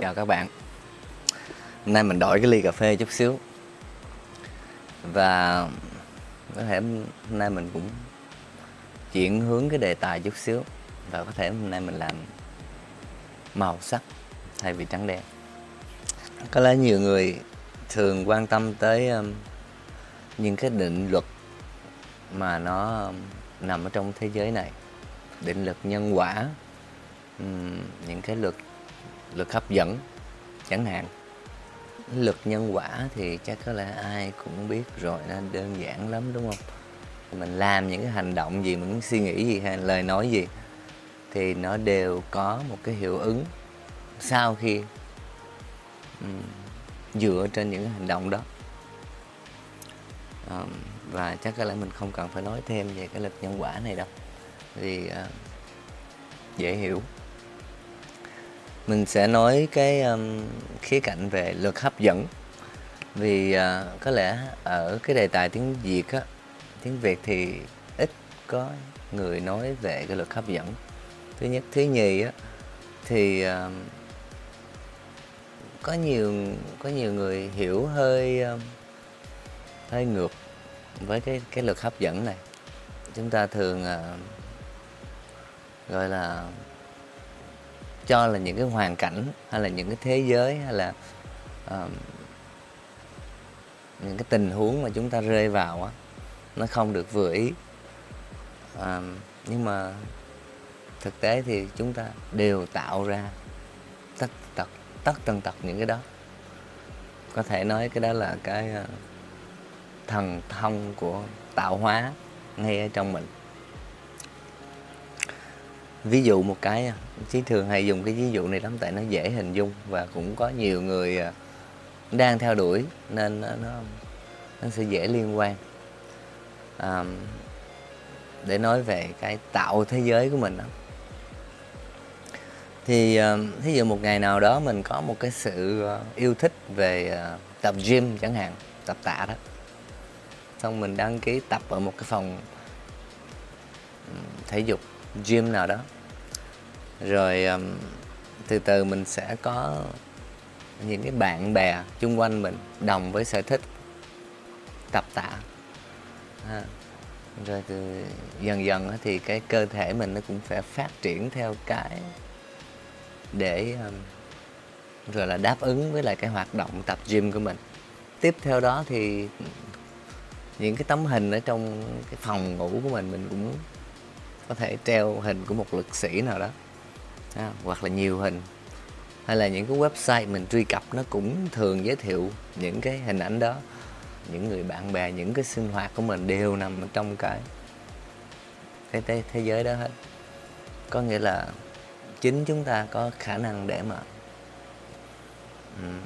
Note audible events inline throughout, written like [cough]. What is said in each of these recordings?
chào các bạn. Hôm nay mình đổi cái ly cà phê chút xíu. Và có thể hôm nay mình cũng chuyển hướng cái đề tài chút xíu. Và có thể hôm nay mình làm màu sắc thay vì trắng đen. Có lẽ nhiều người thường quan tâm tới um, những cái định luật mà nó um, nằm ở trong thế giới này. Định luật nhân quả um, những cái luật lực hấp dẫn chẳng hạn. Lực nhân quả thì chắc có lẽ ai cũng biết rồi nó đơn giản lắm đúng không? Mình làm những cái hành động gì mình suy nghĩ gì hay lời nói gì thì nó đều có một cái hiệu ứng sau khi um, dựa trên những hành động đó. Um, và chắc có lẽ mình không cần phải nói thêm về cái lực nhân quả này đâu. Vì uh, dễ hiểu mình sẽ nói cái um, khía cạnh về luật hấp dẫn. Vì uh, có lẽ ở cái đề tài tiếng việt á tiếng việt thì ít có người nói về cái luật hấp dẫn. Thứ nhất. Thứ nhì á thì uh, có nhiều có nhiều người hiểu hơi uh, hơi ngược với cái cái luật hấp dẫn này. Chúng ta thường uh, gọi là cho là những cái hoàn cảnh hay là những cái thế giới hay là uh, những cái tình huống mà chúng ta rơi vào á nó không được vừa ý. Uh, nhưng mà thực tế thì chúng ta đều tạo ra tất tật tất tần tật những cái đó. Có thể nói cái đó là cái uh, thần thông của tạo hóa ngay ở trong mình ví dụ một cái à, chí thường hay dùng cái ví dụ này lắm tại nó dễ hình dung và cũng có nhiều người à, đang theo đuổi nên nó nó sẽ dễ liên quan. À, để nói về cái tạo thế giới của mình đó thì ờ, thí dụ một ngày nào đó mình có một cái sự ờ, yêu thích về ờ, tập gym chẳng hạn tập tạ đó. Xong mình đăng ký tập ở một cái phòng thể dục gym nào đó. Rồi um, từ từ mình sẽ có những cái bạn bè chung quanh mình đồng với sở thích tập tạ. À, rồi từ dần dần thì cái cơ thể mình nó cũng phải phát triển theo cái để um, rồi là đáp ứng với lại cái hoạt động tập gym của mình. Tiếp theo đó thì những cái tấm hình ở trong cái phòng ngủ của mình mình cũng có thể treo hình của một lực sĩ nào đó. À, hoặc là nhiều hình. Hay là những cái website mình truy cập nó cũng thường giới thiệu những cái hình ảnh đó. Những người bạn bè những cái sinh hoạt của mình đều nằm trong cái cái thế, thế giới đó hết. Có nghĩa là chính chúng ta có khả năng để mà um,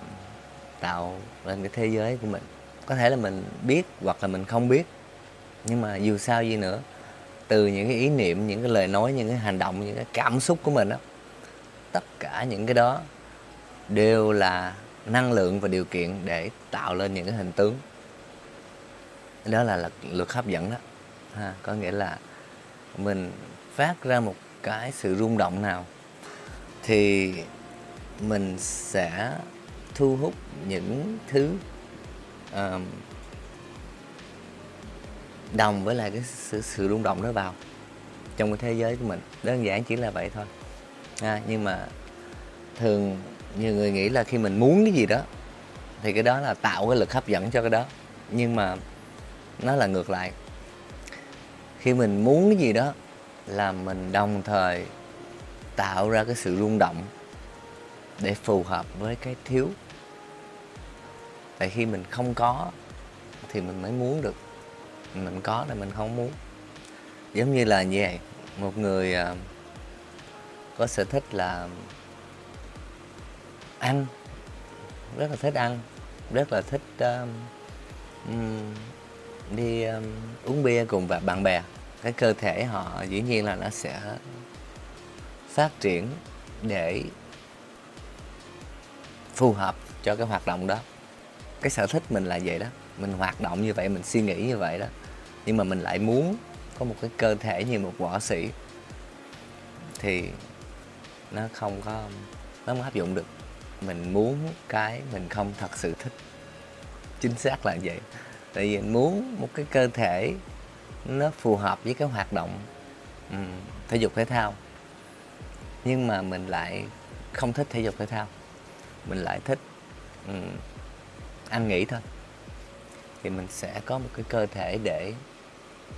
tạo lên cái thế giới của mình. Có thể là mình biết hoặc là mình không biết. Nhưng mà dù sao gì nữa từ những cái ý niệm những cái lời nói những cái hành động những cái cảm xúc của mình đó tất cả những cái đó đều là năng lượng và điều kiện để tạo lên những cái hình tướng. Đó là luật, luật hấp dẫn đó. Ha, có nghĩa là mình phát ra một cái sự rung động nào thì mình sẽ thu hút những thứ uh, đồng với lại cái sự, sự rung động đó vào trong cái thế giới của mình. Đơn giản chỉ là vậy thôi. À, nhưng mà thường nhiều người nghĩ là khi mình muốn cái gì đó thì cái đó là tạo cái lực hấp dẫn cho cái đó. Nhưng mà nó là ngược lại. Khi mình muốn cái gì đó là mình đồng thời tạo ra cái sự rung động để phù hợp với cái thiếu. Tại khi mình không có thì mình mới muốn được mình có là mình không muốn. Giống như là như vậy một người à, có sở thích là ăn rất là thích ăn rất là thích um, đi um, uống bia cùng và bạn bè. Cái cơ thể họ dĩ nhiên là nó sẽ phát triển để phù hợp cho cái hoạt động đó. Cái sở thích mình là vậy đó mình hoạt động như vậy mình suy nghĩ như vậy đó nhưng mà mình lại muốn có một cái cơ thể như một võ sĩ. Thì nó không có nó không áp dụng được. Mình muốn cái mình không thật sự thích. Chính xác là vậy. Tại vì mình muốn một cái cơ thể nó phù hợp với cái hoạt động um, thể dục thể thao. Nhưng mà mình lại không thích thể dục thể thao. Mình lại thích um, ăn nghỉ thôi. Thì mình sẽ có một cái cơ thể để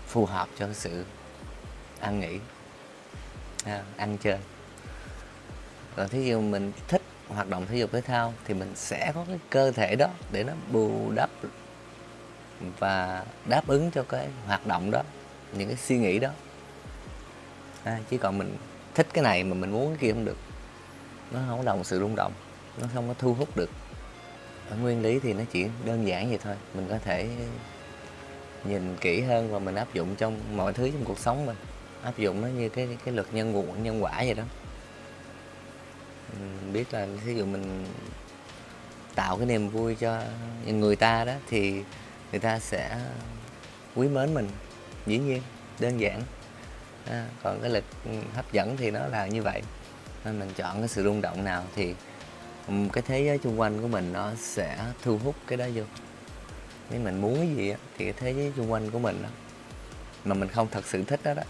phù hợp cho sự ăn nghỉ. À, ăn chơi. Rồi thí dụ mình thích hoạt động thể dục thể thao thì mình sẽ có cái cơ thể đó để nó bù đắp và đáp ứng cho cái hoạt động đó những cái suy nghĩ đó. À, chứ còn mình thích cái này mà mình muốn cái kia không được. Nó không có đồng sự rung động nó không có thu hút được. Ở nguyên lý thì nó chỉ đơn giản vậy thôi. Mình có thể nhìn kỹ hơn và mình áp dụng trong mọi thứ trong cuộc sống mình. Áp dụng nó như cái cái luật nhân nguồn nhân quả vậy đó. Mình biết là ví dụ mình tạo cái niềm vui cho người ta đó thì người ta sẽ quý mến mình dĩ nhiên đơn giản. À, còn cái lực hấp dẫn thì nó là như vậy. Nên mình chọn cái sự rung động nào thì cái thế giới xung quanh của mình nó sẽ thu hút cái đó vô nếu mình muốn cái gì á thì cái thế giới xung quanh của mình đó mà mình không thật sự thích đó đó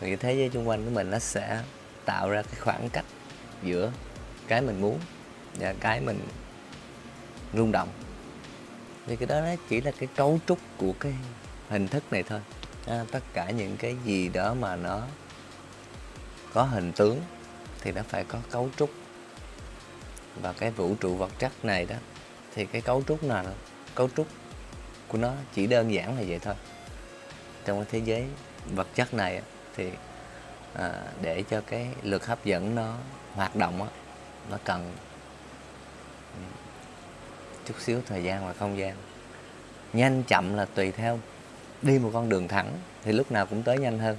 thì cái thế giới xung quanh của mình nó sẽ tạo ra cái khoảng cách giữa cái mình muốn và cái mình rung động. Thì cái đó nó chỉ là cái cấu trúc của cái hình thức này thôi. À, tất cả những cái gì đó mà nó có hình tướng thì nó phải có cấu trúc. Và cái vũ trụ vật chất này đó thì cái cấu trúc nào cấu trúc của nó chỉ đơn giản là vậy thôi. Trong cái thế giới vật chất này thì à, để cho cái lực hấp dẫn nó hoạt động đó, nó cần chút xíu thời gian và không gian. Nhanh chậm là tùy theo đi một con đường thẳng thì lúc nào cũng tới nhanh hơn.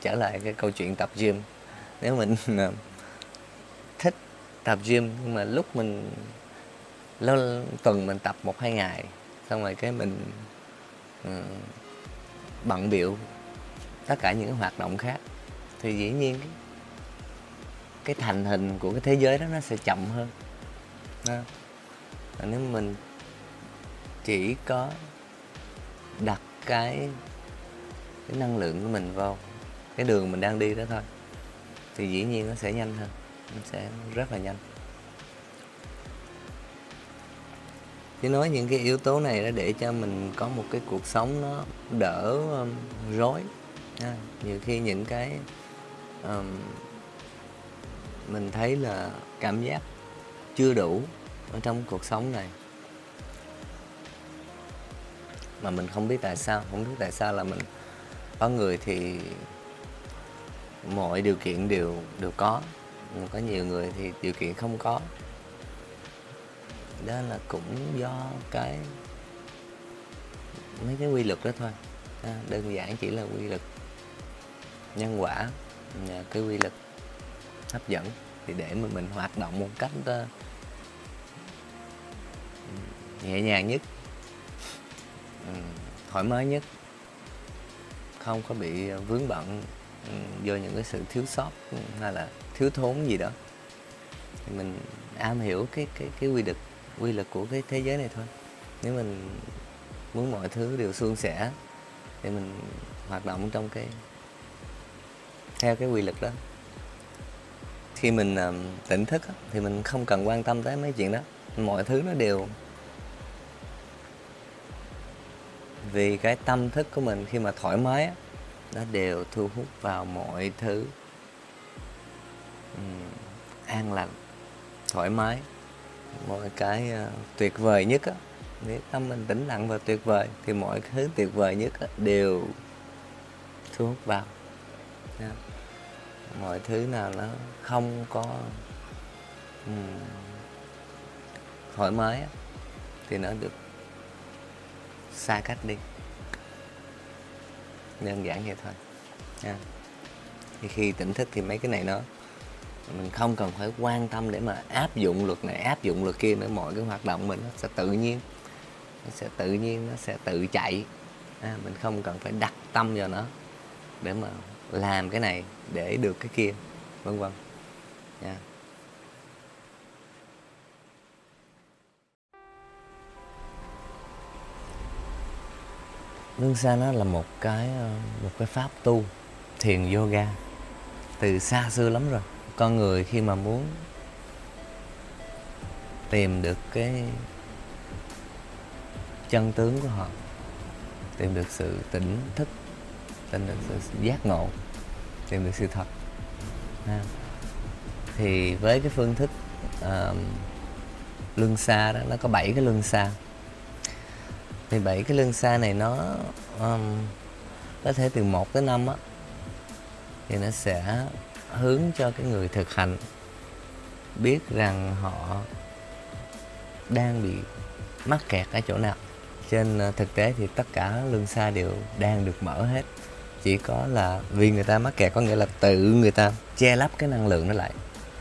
Trở lại cái câu chuyện tập gym. Nếu mình à, thích tập gym nhưng mà lúc mình lâu tuần mình tập một hai ngày xong rồi cái mình uh, bận biệu tất cả những cái hoạt động khác. Thì dĩ nhiên cái, cái thành hình của cái thế giới đó nó sẽ chậm hơn. À. nếu mình chỉ có đặt cái cái năng lượng của mình vào cái đường mình đang đi đó thôi thì dĩ nhiên nó sẽ nhanh hơn nó sẽ rất là nhanh. Chỉ nói những cái yếu tố này đó để cho mình có một cái cuộc sống nó đỡ um, rối. À, nhiều khi những cái um, mình thấy là cảm giác chưa đủ ở trong cuộc sống này. Mà mình không biết tại sao không biết tại sao là mình có người thì mọi điều kiện đều đều có. Có nhiều người thì điều kiện không có đó là cũng do cái mấy cái quy luật đó thôi. À, đơn giản chỉ là quy luật nhân quả à, cái quy luật hấp dẫn. Thì để mà mình hoạt động một cách uh, nhẹ nhàng nhất ừ, thoải mái nhất không có bị vướng bận ừ, do những cái sự thiếu sót hay là thiếu thốn gì đó thì mình am hiểu cái cái cái quy luật quy luật của cái thế giới này thôi. Nếu mình muốn mọi thứ đều suôn sẻ thì mình hoạt động trong cái theo cái quy luật đó. Khi mình um, tỉnh thức thì mình không cần quan tâm tới mấy chuyện đó. Mọi thứ nó đều vì cái tâm thức của mình khi mà thoải mái nó đều thu hút vào mọi thứ. Um, an lành thoải mái mọi cái uh, tuyệt vời nhất á nếu tâm mình tĩnh lặng và tuyệt vời thì mọi thứ tuyệt vời nhất á, đều thu hút vào. Yeah. mọi thứ nào nó không có um, thoải mái á, thì nó được xa cách đi. Đơn giản vậy thôi. Nha. Thì khi tỉnh thức thì mấy cái này nó mình không cần phải quan tâm để mà áp dụng luật này áp dụng luật kia nữa. Mọi cái hoạt động mình nó sẽ tự nhiên nó sẽ tự nhiên nó sẽ tự chạy. À, mình không cần phải đặt tâm vào nó để mà làm cái này để được cái kia vân vân. Nha Nương xa nó là một cái ờ, một cái pháp tu thiền yoga từ xa xưa lắm rồi con người khi mà muốn tìm được cái chân tướng của họ tìm được sự tỉnh thức tìm được sự giác ngộ tìm được sự thật ha. thì với cái phương thức uh, luân xa đó nó có bảy cái luân xa thì bảy cái lưng xa này nó um, có thể từ 1 tới 5 á thì nó sẽ hướng cho cái người thực hành biết rằng họ đang bị mắc kẹt ở chỗ nào. Trên ờ, thực tế thì tất cả lương xa đều đang được mở hết. Chỉ có là vì người ta mắc kẹt có nghĩa là tự người ta che lấp cái năng lượng nó lại.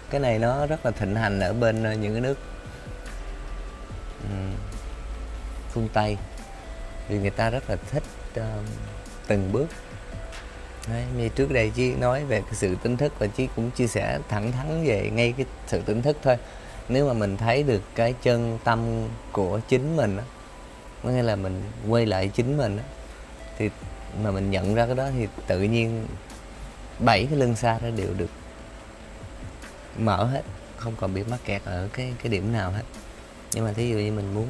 Cái này nó rất là thịnh hành ở bên ờ, những cái nước phương tây. Vì người ta rất là thích uh, từng bước Đấy, như trước đây chị nói về cái sự tỉnh thức và chị cũng chia sẻ thẳng thắn về ngay cái sự tỉnh thức thôi. Nếu mà mình thấy được cái chân tâm của chính mình đó, có nghĩa là mình quay lại chính mình thì mà mình nhận ra cái đó thì tự nhiên bảy cái lưng xa đó đều được mở hết không còn bị mắc kẹt ở cái cái điểm nào hết. Nhưng mà thí dụ như mình muốn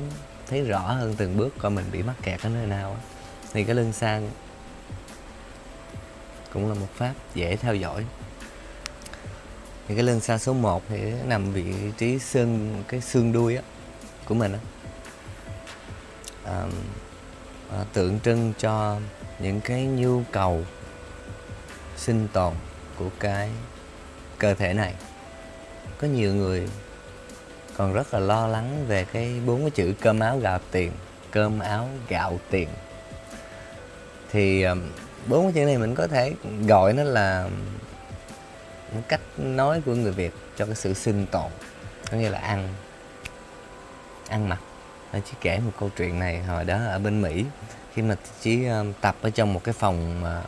thấy rõ hơn từng bước coi mình bị mắc kẹt ở nơi nào thì cái lưng sang cũng là một pháp dễ theo dõi. Thì cái lưng xa số 1 thì nằm vị trí xương cái xương đuôi á của mình á. À, à, tượng trưng cho những cái nhu cầu sinh tồn của cái cơ thể này. Có nhiều người còn rất là lo lắng về cái bốn cái chữ cơm áo gạo tiền cơm áo gạo tiền. Thì bốn cái chữ này mình có thể gọi nó là một cách nói của người Việt cho cái sự sinh tồn có nghĩa là ăn ăn mặc. Nó chỉ kể một câu chuyện này hồi đó ở bên Mỹ khi mà chỉ um, tập ở trong một cái phòng mà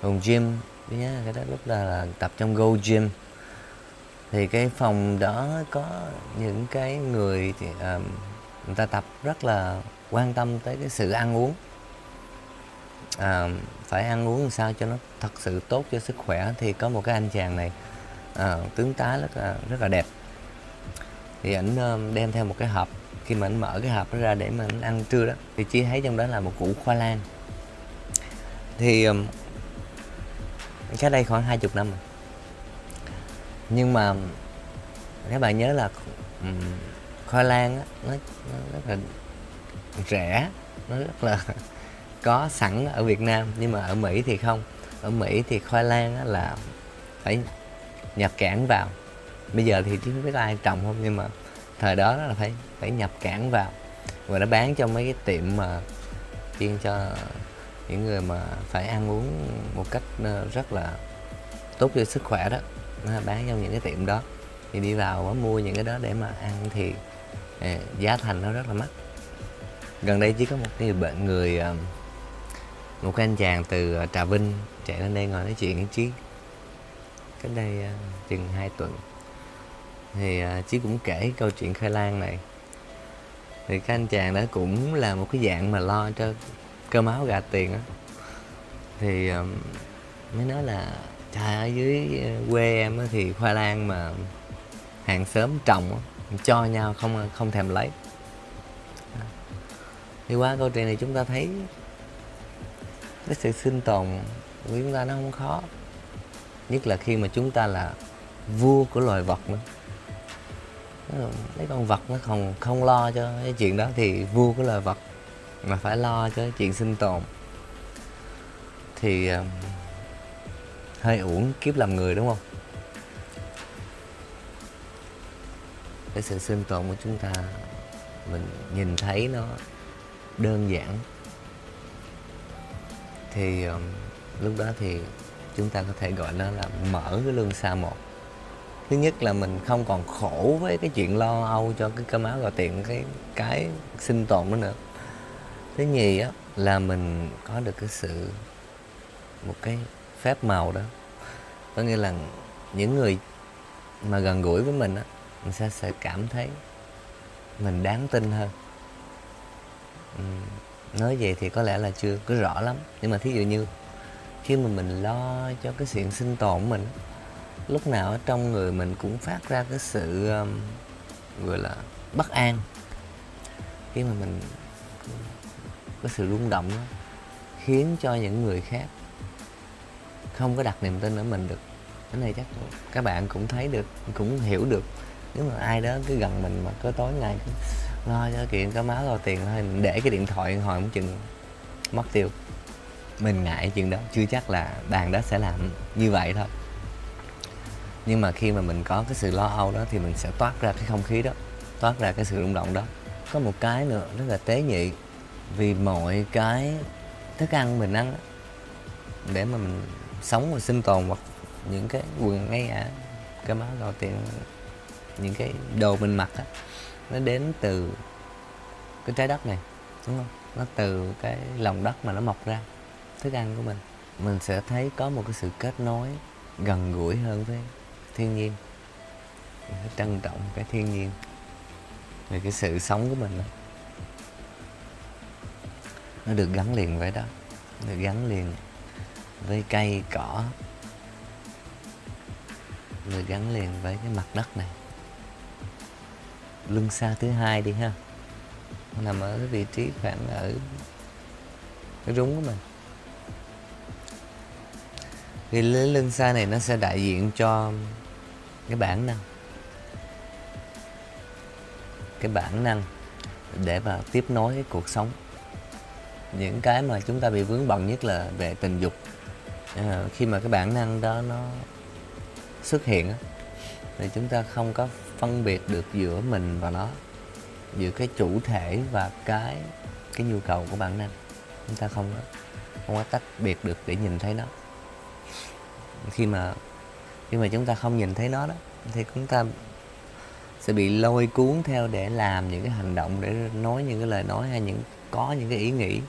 phòng gym. Nhớ cái đó lúc đó là tập trong Go Gym. Thì cái phòng đó có những cái người thì, uh, người ta tập rất là quan tâm tới cái sự ăn uống à, phải ăn uống làm sao cho nó thật sự tốt cho sức khỏe. Thì có một cái anh chàng này à, tướng tá rất là rất là đẹp. Thì ảnh ờ, đem theo một cái hộp. Khi mà anh mở cái hộp đó ra để mà anh ăn trưa đó thì chỉ thấy trong đó là một củ khoai lang. Thì cái đây khoảng hai chục năm rồi. Nhưng mà các bạn nhớ là um, khoai lang á, nó, nó rất là rẻ nó rất là có sẵn ở Việt Nam nhưng mà ở Mỹ thì không. Ở Mỹ thì khoai lang á, là phải nhập cảng vào. Bây giờ thì chứ không biết ai trồng không nhưng mà thời đó là phải phải nhập cảng vào. Và nó bán cho mấy cái tiệm mà chuyên cho những người mà phải ăn uống một cách ờ, rất là tốt cho sức khỏe đó. Nó bán trong những cái tiệm đó. Thì đi vào mua những cái đó để mà ăn thì ờ, giá thành nó rất là mắc. Gần đây chỉ có một người bệnh người ờ, một cái anh chàng từ ờ, Trà Vinh chạy lên đây ngồi nói chuyện với Chí. Cách đây ờ, chừng hai tuần. Thì ờ, Chí cũng kể câu chuyện khai lan này. Thì các anh chàng đó cũng là một cái dạng mà lo cho cơm áo gà tiền á. Thì mới nói là trời ở dưới quê em á, thì khoai lang mà hàng xóm trồng á, cho nhau không không thèm lấy. Thì qua câu chuyện này chúng ta thấy cái sự sinh tồn của chúng ta nó không khó. Nhất là khi mà chúng ta là vua của loài vật nữa. Mấy con vật nó không không lo cho cái chuyện đó thì vua của loài vật mà phải lo cho cái chuyện sinh tồn. Thì uh, hơi uổng kiếp làm người đúng không? Cái sự sinh tồn của chúng ta mình nhìn thấy nó đơn giản thì um, lúc đó thì chúng ta có thể gọi nó là mở cái lương xa một. Thứ nhất là mình không còn khổ với cái chuyện lo âu cho cái cơm áo gạo tiền cái cái sinh tồn đó nữa. Thứ nhì á là mình có được cái sự một cái phép màu đó. Có nghĩa là những người mà gần gũi với mình á mình sẽ sẽ cảm thấy mình đáng tin hơn nói vậy thì có lẽ là chưa có rõ lắm. Nhưng mà thí dụ như khi mà mình lo cho cái chuyện sinh tồn của mình lúc nào ở trong người mình cũng phát ra cái sự um, gọi là bất an. Khi mà mình có sự rung động đó, khiến cho những người khác không có đặt niềm tin ở mình được. Cái này chắc các bạn cũng thấy được cũng hiểu được. Nếu mà ai đó cứ gần mình mà cứ tối ngày cứ lo cho chuyện có máu lo tiền thôi để cái điện thoại hồi không chừng mất tiêu. Mình ngại chuyện đó, chưa chắc là bạn đó sẽ làm như vậy thôi. Nhưng mà khi mà mình có cái sự lo âu đó thì mình sẽ toát ra cái không khí đó, toát ra cái sự rung động đó. Có một cái nữa, rất là tế nhị, vì mọi cái thức ăn mình ăn để mà mình sống và sinh tồn hoặc những cái quần ngay à cái máu đầu tiên những cái đồ mình mặc á nó đến từ cái trái đất này, đúng không? Nó từ cái lòng đất mà nó mọc ra, thức ăn của mình. Mình sẽ thấy có một cái sự kết nối gần gũi hơn với thiên nhiên mình phải trân trọng cái thiên nhiên về cái sự sống của mình đó. nó được gắn liền với đó được gắn liền với cây cỏ được gắn liền với cái mặt đất này lưng xa thứ hai đi ha. Nằm ở cái vị trí khoảng ở cái rúng của mình. Thì lưng xa này nó sẽ đại diện cho cái bản năng. Cái bản năng để mà tiếp nối cái cuộc sống. Những cái mà chúng ta bị vướng bận nhất là về tình dục. À, khi mà cái bản năng đó nó xuất hiện thì chúng ta không có phân biệt được giữa mình và nó, giữa cái chủ thể và cái cái nhu cầu của bản năng chúng ta không có không có tách biệt được để nhìn thấy nó. Khi mà khi mà chúng ta không nhìn thấy nó đó, thì chúng ta sẽ bị lôi cuốn theo để làm những cái hành động để nói những cái lời nói hay những, có những cái ý nghĩ.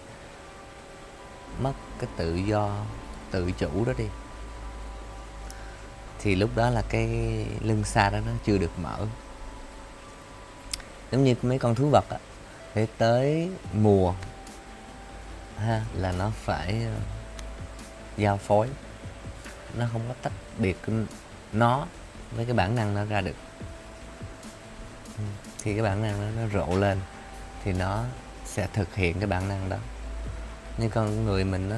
Mất cái tự do, tự chủ đó đi thì lúc đó là cái lưng xa đó nó chưa được mở. Giống như mấy con thú vật á để tới mùa ha là nó phải ờ, giao phối. Nó không có tách biệt nó với cái bản năng nó ra được. Thì cái bản năng nó, nó rộ lên thì nó sẽ thực hiện cái bản năng đó. Nhưng con người mình nó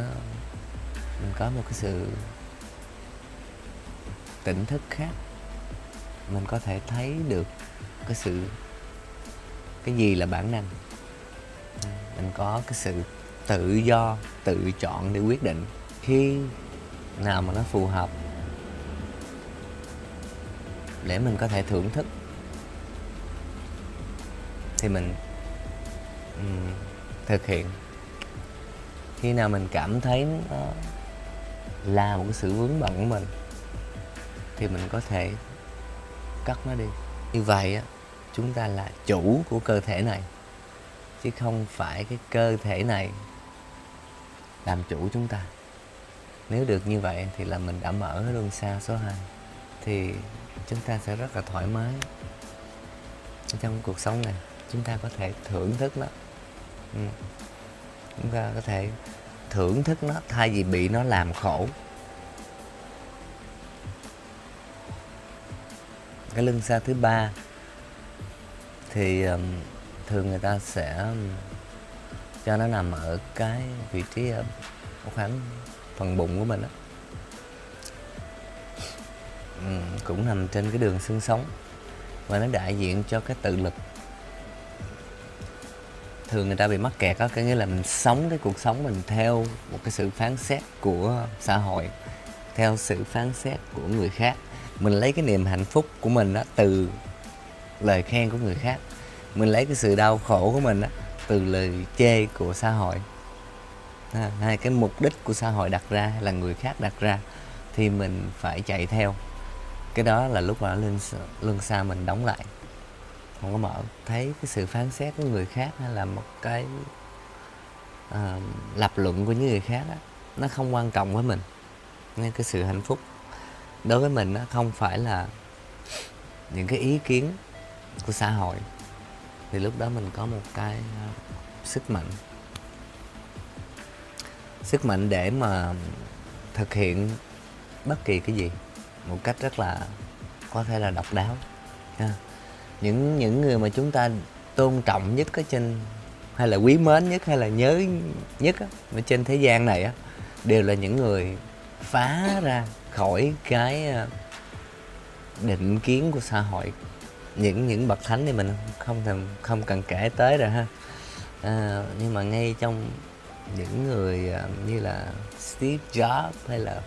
mình có một cái sự tỉnh thức khác. Mình có thể thấy được cái sự cái gì là bản năng. Mình có cái sự tự do tự chọn để quyết định khi nào mà nó phù hợp để mình có thể thưởng thức. Thì mình um, thực hiện. Khi nào mình cảm thấy nó là một cái sự vướng bận của mình thì mình có thể cắt nó đi. Như vậy á, chúng ta là chủ của cơ thể này, chứ không phải cái cơ thể này làm chủ chúng ta. Nếu được như vậy thì là mình đã mở luân xa số 2 thì chúng ta sẽ rất là thoải mái trong cuộc sống này. Chúng ta có thể thưởng thức nó. Ừ. chúng ta có thể thưởng thức nó thay vì bị nó làm khổ. Cái lưng xa thứ ba thì um, thường người ta sẽ cho nó nằm ở cái vị trí ở khoảng phần bụng của mình đó ừ, cũng nằm trên cái đường xương sống và nó đại diện cho cái tự lực. Thường người ta bị mắc kẹt á có nghĩa là mình sống cái cuộc sống mình theo một cái sự phán xét của xã hội theo sự phán xét của người khác mình lấy cái niềm hạnh phúc của mình đó từ lời khen của người khác. Mình lấy cái sự đau khổ của mình đó từ lời chê của xã hội. À, hai cái mục đích của xã hội đặt ra hay là người khác đặt ra thì mình phải chạy theo. Cái đó là lúc mà lưng lưng xa mình đóng lại. Không có mở thấy cái sự phán xét của người khác hay là một cái uh, lập luận của những người khác đó, nó không quan trọng với mình. Nên cái sự hạnh phúc đối với mình nó không phải là những cái ý kiến của xã hội thì lúc đó mình có một cái uh, sức mạnh sức mạnh để mà thực hiện bất kỳ cái gì một cách rất là có thể là độc đáo ha. những những người mà chúng ta tôn trọng nhất ở trên hay là quý mến nhất hay là nhớ nhất á, trên thế gian này á đều là những người phá ra khỏi cái ờ, định kiến của xã hội. Những những bậc thánh thì mình không thèm không cần kể tới rồi ha. À, nhưng mà ngay trong những người ờ, như là Steve Jobs hay là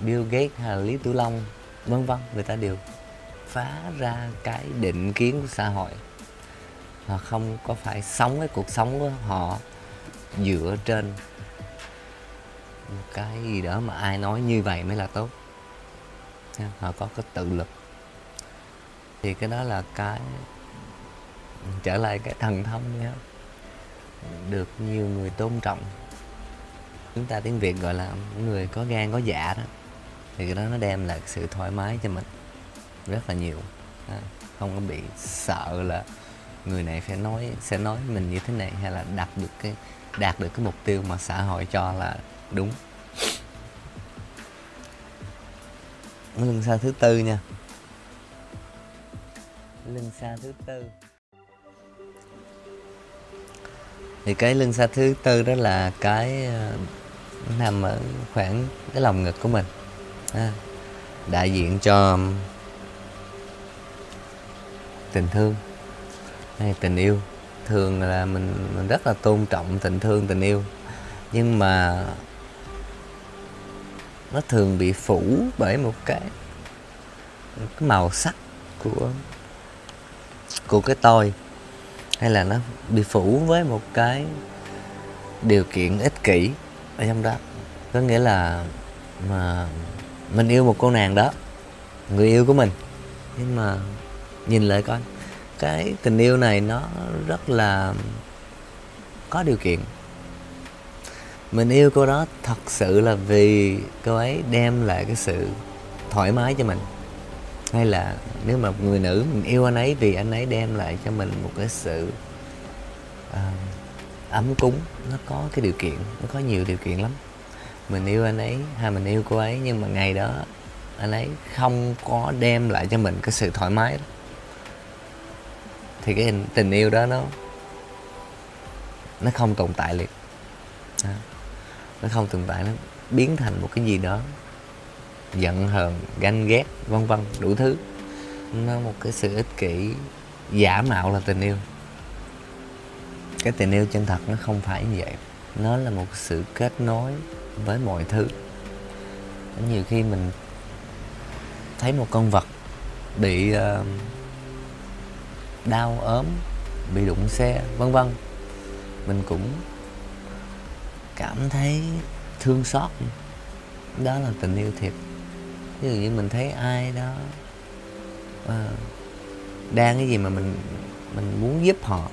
Bill Gates hay là Lý Tử Long vân vân người ta đều phá ra cái định kiến của xã hội. Họ không có phải sống cái cuộc sống của họ dựa trên cái gì đó mà ai nói như vậy mới là tốt. Họ có cái tự lực. Thì cái đó là cái trở lại cái thần thông nhé được nhiều người tôn trọng. Chúng ta tiếng việt gọi là người có gan, có dạ đó. Thì cái đó nó đem lại sự thoải mái cho mình rất là nhiều. Không có bị sợ là người này sẽ nói sẽ nói mình như thế này hay là đạt được cái, đạt được cái mục tiêu mà xã hội cho là đúng. Lưng xa thứ tư nha. Lưng xa thứ tư. Thì cái lưng xa thứ tư đó là cái ờ, nằm ở khoảng cái lòng ngực của mình à, đại diện cho tình thương hay tình yêu. Thường là mình mình rất là tôn trọng tình thương tình yêu. Nhưng mà nó thường bị phủ bởi một cái cái màu sắc của của cái tôi. Hay là nó bị phủ với một cái điều kiện ích kỷ ở trong đó. Có nghĩa là mà mình yêu một cô nàng đó, người yêu của mình. Nhưng mà nhìn lại coi, cái tình yêu này nó rất là có điều kiện mình yêu cô đó thật sự là vì cô ấy đem lại cái sự thoải mái cho mình hay là nếu mà người nữ mình yêu anh ấy vì anh ấy đem lại cho mình một cái sự uh, ấm cúng nó có cái điều kiện nó có nhiều điều kiện lắm mình yêu anh ấy hay mình yêu cô ấy nhưng mà ngày đó anh ấy không có đem lại cho mình cái sự thoải mái đó. thì cái tình yêu đó nó nó không tồn tại liền đó nó không tồn tại nó biến thành một cái gì đó. Giận hờn ganh ghét vân vân đủ thứ. Nó một cái sự ích kỷ giả mạo là tình yêu. Cái tình yêu chân thật nó không phải như vậy. Nó là một sự kết nối với mọi thứ. Nhiều khi mình thấy một con vật bị uh, đau ốm bị đụng xe vân vân. Mình cũng cảm thấy thương xót. Đó là tình yêu thiệt. Ví dụ như mình thấy ai đó à, đang cái gì mà mình mình muốn giúp họ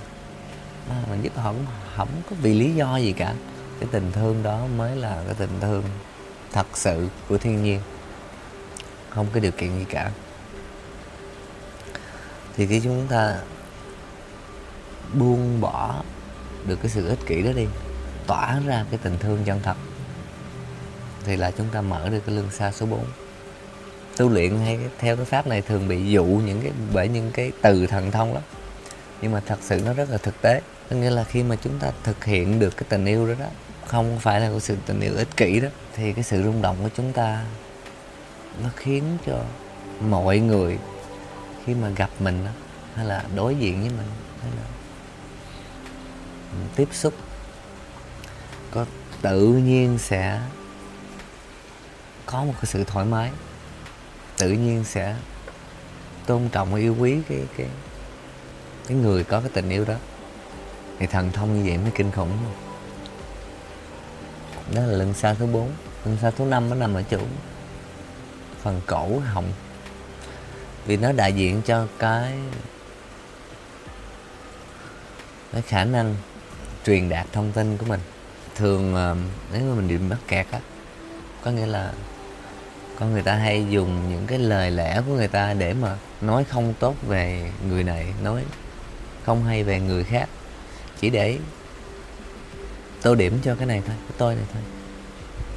à, mình giúp họ cũng không có vì lý do gì cả. Cái tình thương đó mới là cái tình thương thật sự của thiên nhiên. Không có điều kiện gì cả. Thì khi chúng ta buông bỏ được cái sự ích kỷ đó đi tỏa ra cái tình thương chân thật thì là chúng ta mở được cái lưng xa số 4 tu luyện hay theo cái pháp này thường bị dụ những cái bởi những cái từ thần thông lắm. Nhưng mà thật sự nó rất là thực tế. Có nghĩa là khi mà chúng ta thực hiện được cái tình yêu đó đó không phải là cái sự tình yêu ích kỷ đó thì cái sự rung động của chúng ta nó khiến cho mọi người khi mà gặp mình đó, hay là đối diện với mình hay là tiếp xúc có tự nhiên sẽ có một cái sự thoải mái. Tự nhiên sẽ tôn trọng và yêu quý cái cái cái người có cái tình yêu đó. Thì thần thông như vậy mới kinh khủng. Đó là lần xa thứ bốn, lần xa thứ năm nó nằm ở chỗ phần cổ họng. Vì nó đại diện cho cái cái khả năng truyền đạt thông tin của mình thường ờ, nếu mà mình bị mắc kẹt á có nghĩa là con người ta hay dùng những cái lời lẽ của người ta để mà nói không tốt về người này nói không hay về người khác. Chỉ để tô điểm cho cái này thôi cái tôi này thôi.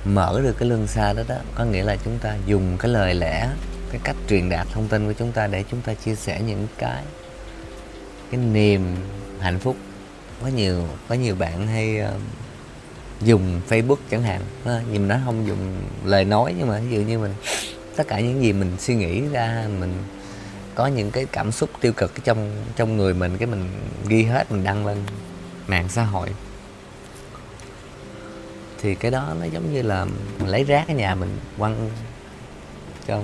Mở được cái lưng xa đó đó có nghĩa là chúng ta dùng cái lời lẽ cái cách truyền đạt thông tin của chúng ta để chúng ta chia sẻ những cái cái niềm hạnh phúc. Có nhiều có nhiều bạn hay uh, dùng Facebook chẳng hạn. À, nhưng nó không dùng lời nói nhưng mà ví dụ như mình tất cả những gì mình suy nghĩ ra mình có những cái cảm xúc tiêu cực trong trong người mình cái mình ghi hết mình đăng lên mạng xã hội. Thì cái đó nó giống như là mình lấy rác ở nhà mình quăng cho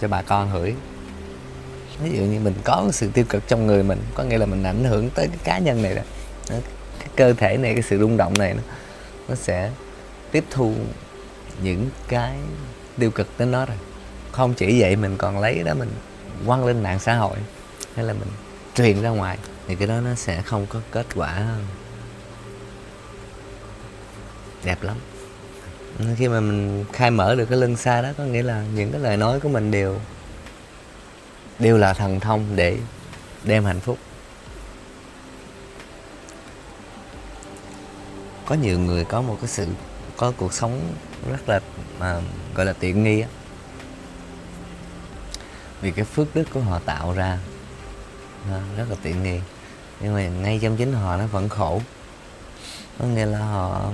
cho bà con hửi. Ví dụ như mình có sự tiêu cực trong người mình có nghĩa là mình ảnh hưởng tới cái cá nhân này rồi cái cơ thể này cái sự rung động này nó, nó sẽ tiếp thu những cái tiêu cực đến nó rồi. Không chỉ vậy mình còn lấy đó mình quăng lên mạng xã hội hay là mình truyền ra ngoài thì cái đó nó sẽ không có kết quả đẹp lắm. Khi mà mình khai mở được cái lưng xa đó có nghĩa là những cái lời nói của mình đều đều là thần thông để đem hạnh phúc. Có nhiều người có một cái sự có cuộc sống rất là à, gọi là tiện nghi á. Vì cái phước đức của họ tạo ra rất là tiện nghi. Nhưng mà ngay trong chính họ nó vẫn khổ. Có nghĩa là họ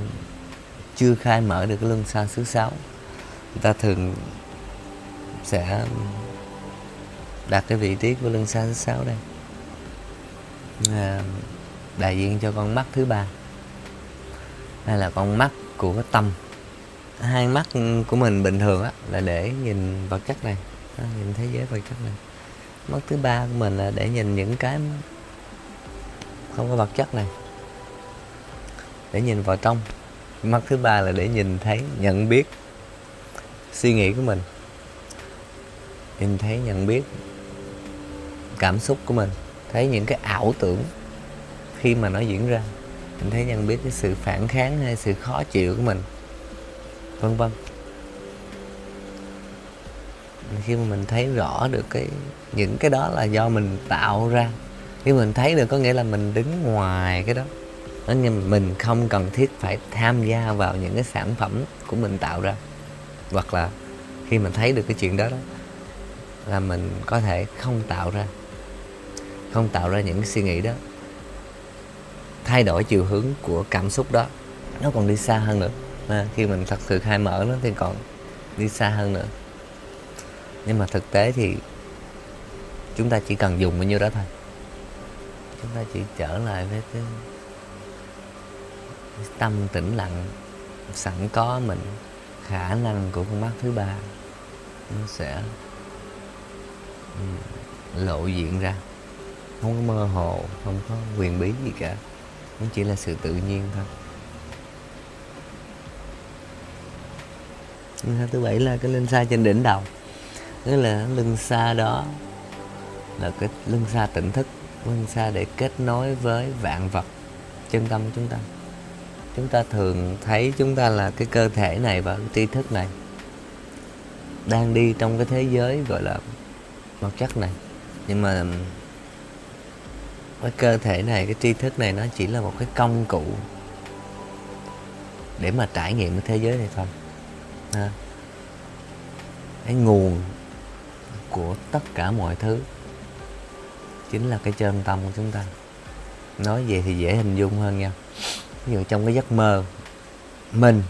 chưa khai mở được cái luân xa xứ sáu người ta thường sẽ đặt cái vị trí của luân xa xứ sáu đây. À, đại diện cho con mắt thứ ba đây là con mắt của tâm. Hai mắt của mình bình thường á là để nhìn vật chất này. Đó, nhìn thế giới vật chất này. Mắt thứ ba của mình là để nhìn những cái không có vật chất này. Để nhìn vào trong. Mắt thứ ba là để nhìn thấy nhận biết suy nghĩ của mình. Nhìn thấy nhận biết cảm xúc của mình. Thấy những cái ảo tưởng khi mà nó diễn ra mình thấy nhận biết cái sự phản kháng hay sự khó chịu của mình. Vân vân. Khi mà mình thấy rõ được cái, những cái đó là do mình tạo ra. Khi mình thấy được có nghĩa là mình đứng ngoài cái đó. Nó như mình không cần thiết phải tham gia vào những cái sản phẩm của mình tạo ra. Hoặc là khi mình thấy được cái chuyện đó đó, là mình có thể không tạo ra. Không tạo ra những cái suy nghĩ đó thay đổi chiều hướng của cảm xúc đó. Nó còn đi xa hơn nữa. À, khi mình thật sự khai mở nó thì còn đi xa hơn nữa. Nhưng mà thực tế thì chúng ta chỉ cần dùng bao nhiêu đó thôi. Chúng ta chỉ trở lại với cái tâm tĩnh lặng sẵn có mình khả năng của con mắt thứ ba. Nó sẽ ừ, lộ diện ra. Không có mơ hồ không có quyền bí gì cả cũng chỉ là sự tự nhiên thôi. Thứ bảy là cái lưng xa trên đỉnh đầu. Tức là lưng xa đó là cái lưng xa tỉnh thức lưng xa để kết nối với vạn vật chân tâm của chúng ta. Chúng ta thường thấy chúng ta là cái cơ thể này và cái tri thức này đang đi trong cái thế giới gọi là vật chất này. Nhưng mà cái cơ thể này cái tri thức này nó chỉ là một cái công cụ để mà trải nghiệm cái thế giới này thôi. À. cái nguồn của tất cả mọi thứ chính là cái chân tâm của chúng ta. Nói về thì dễ hình dung hơn nha. Ví dụ trong cái giấc mơ mình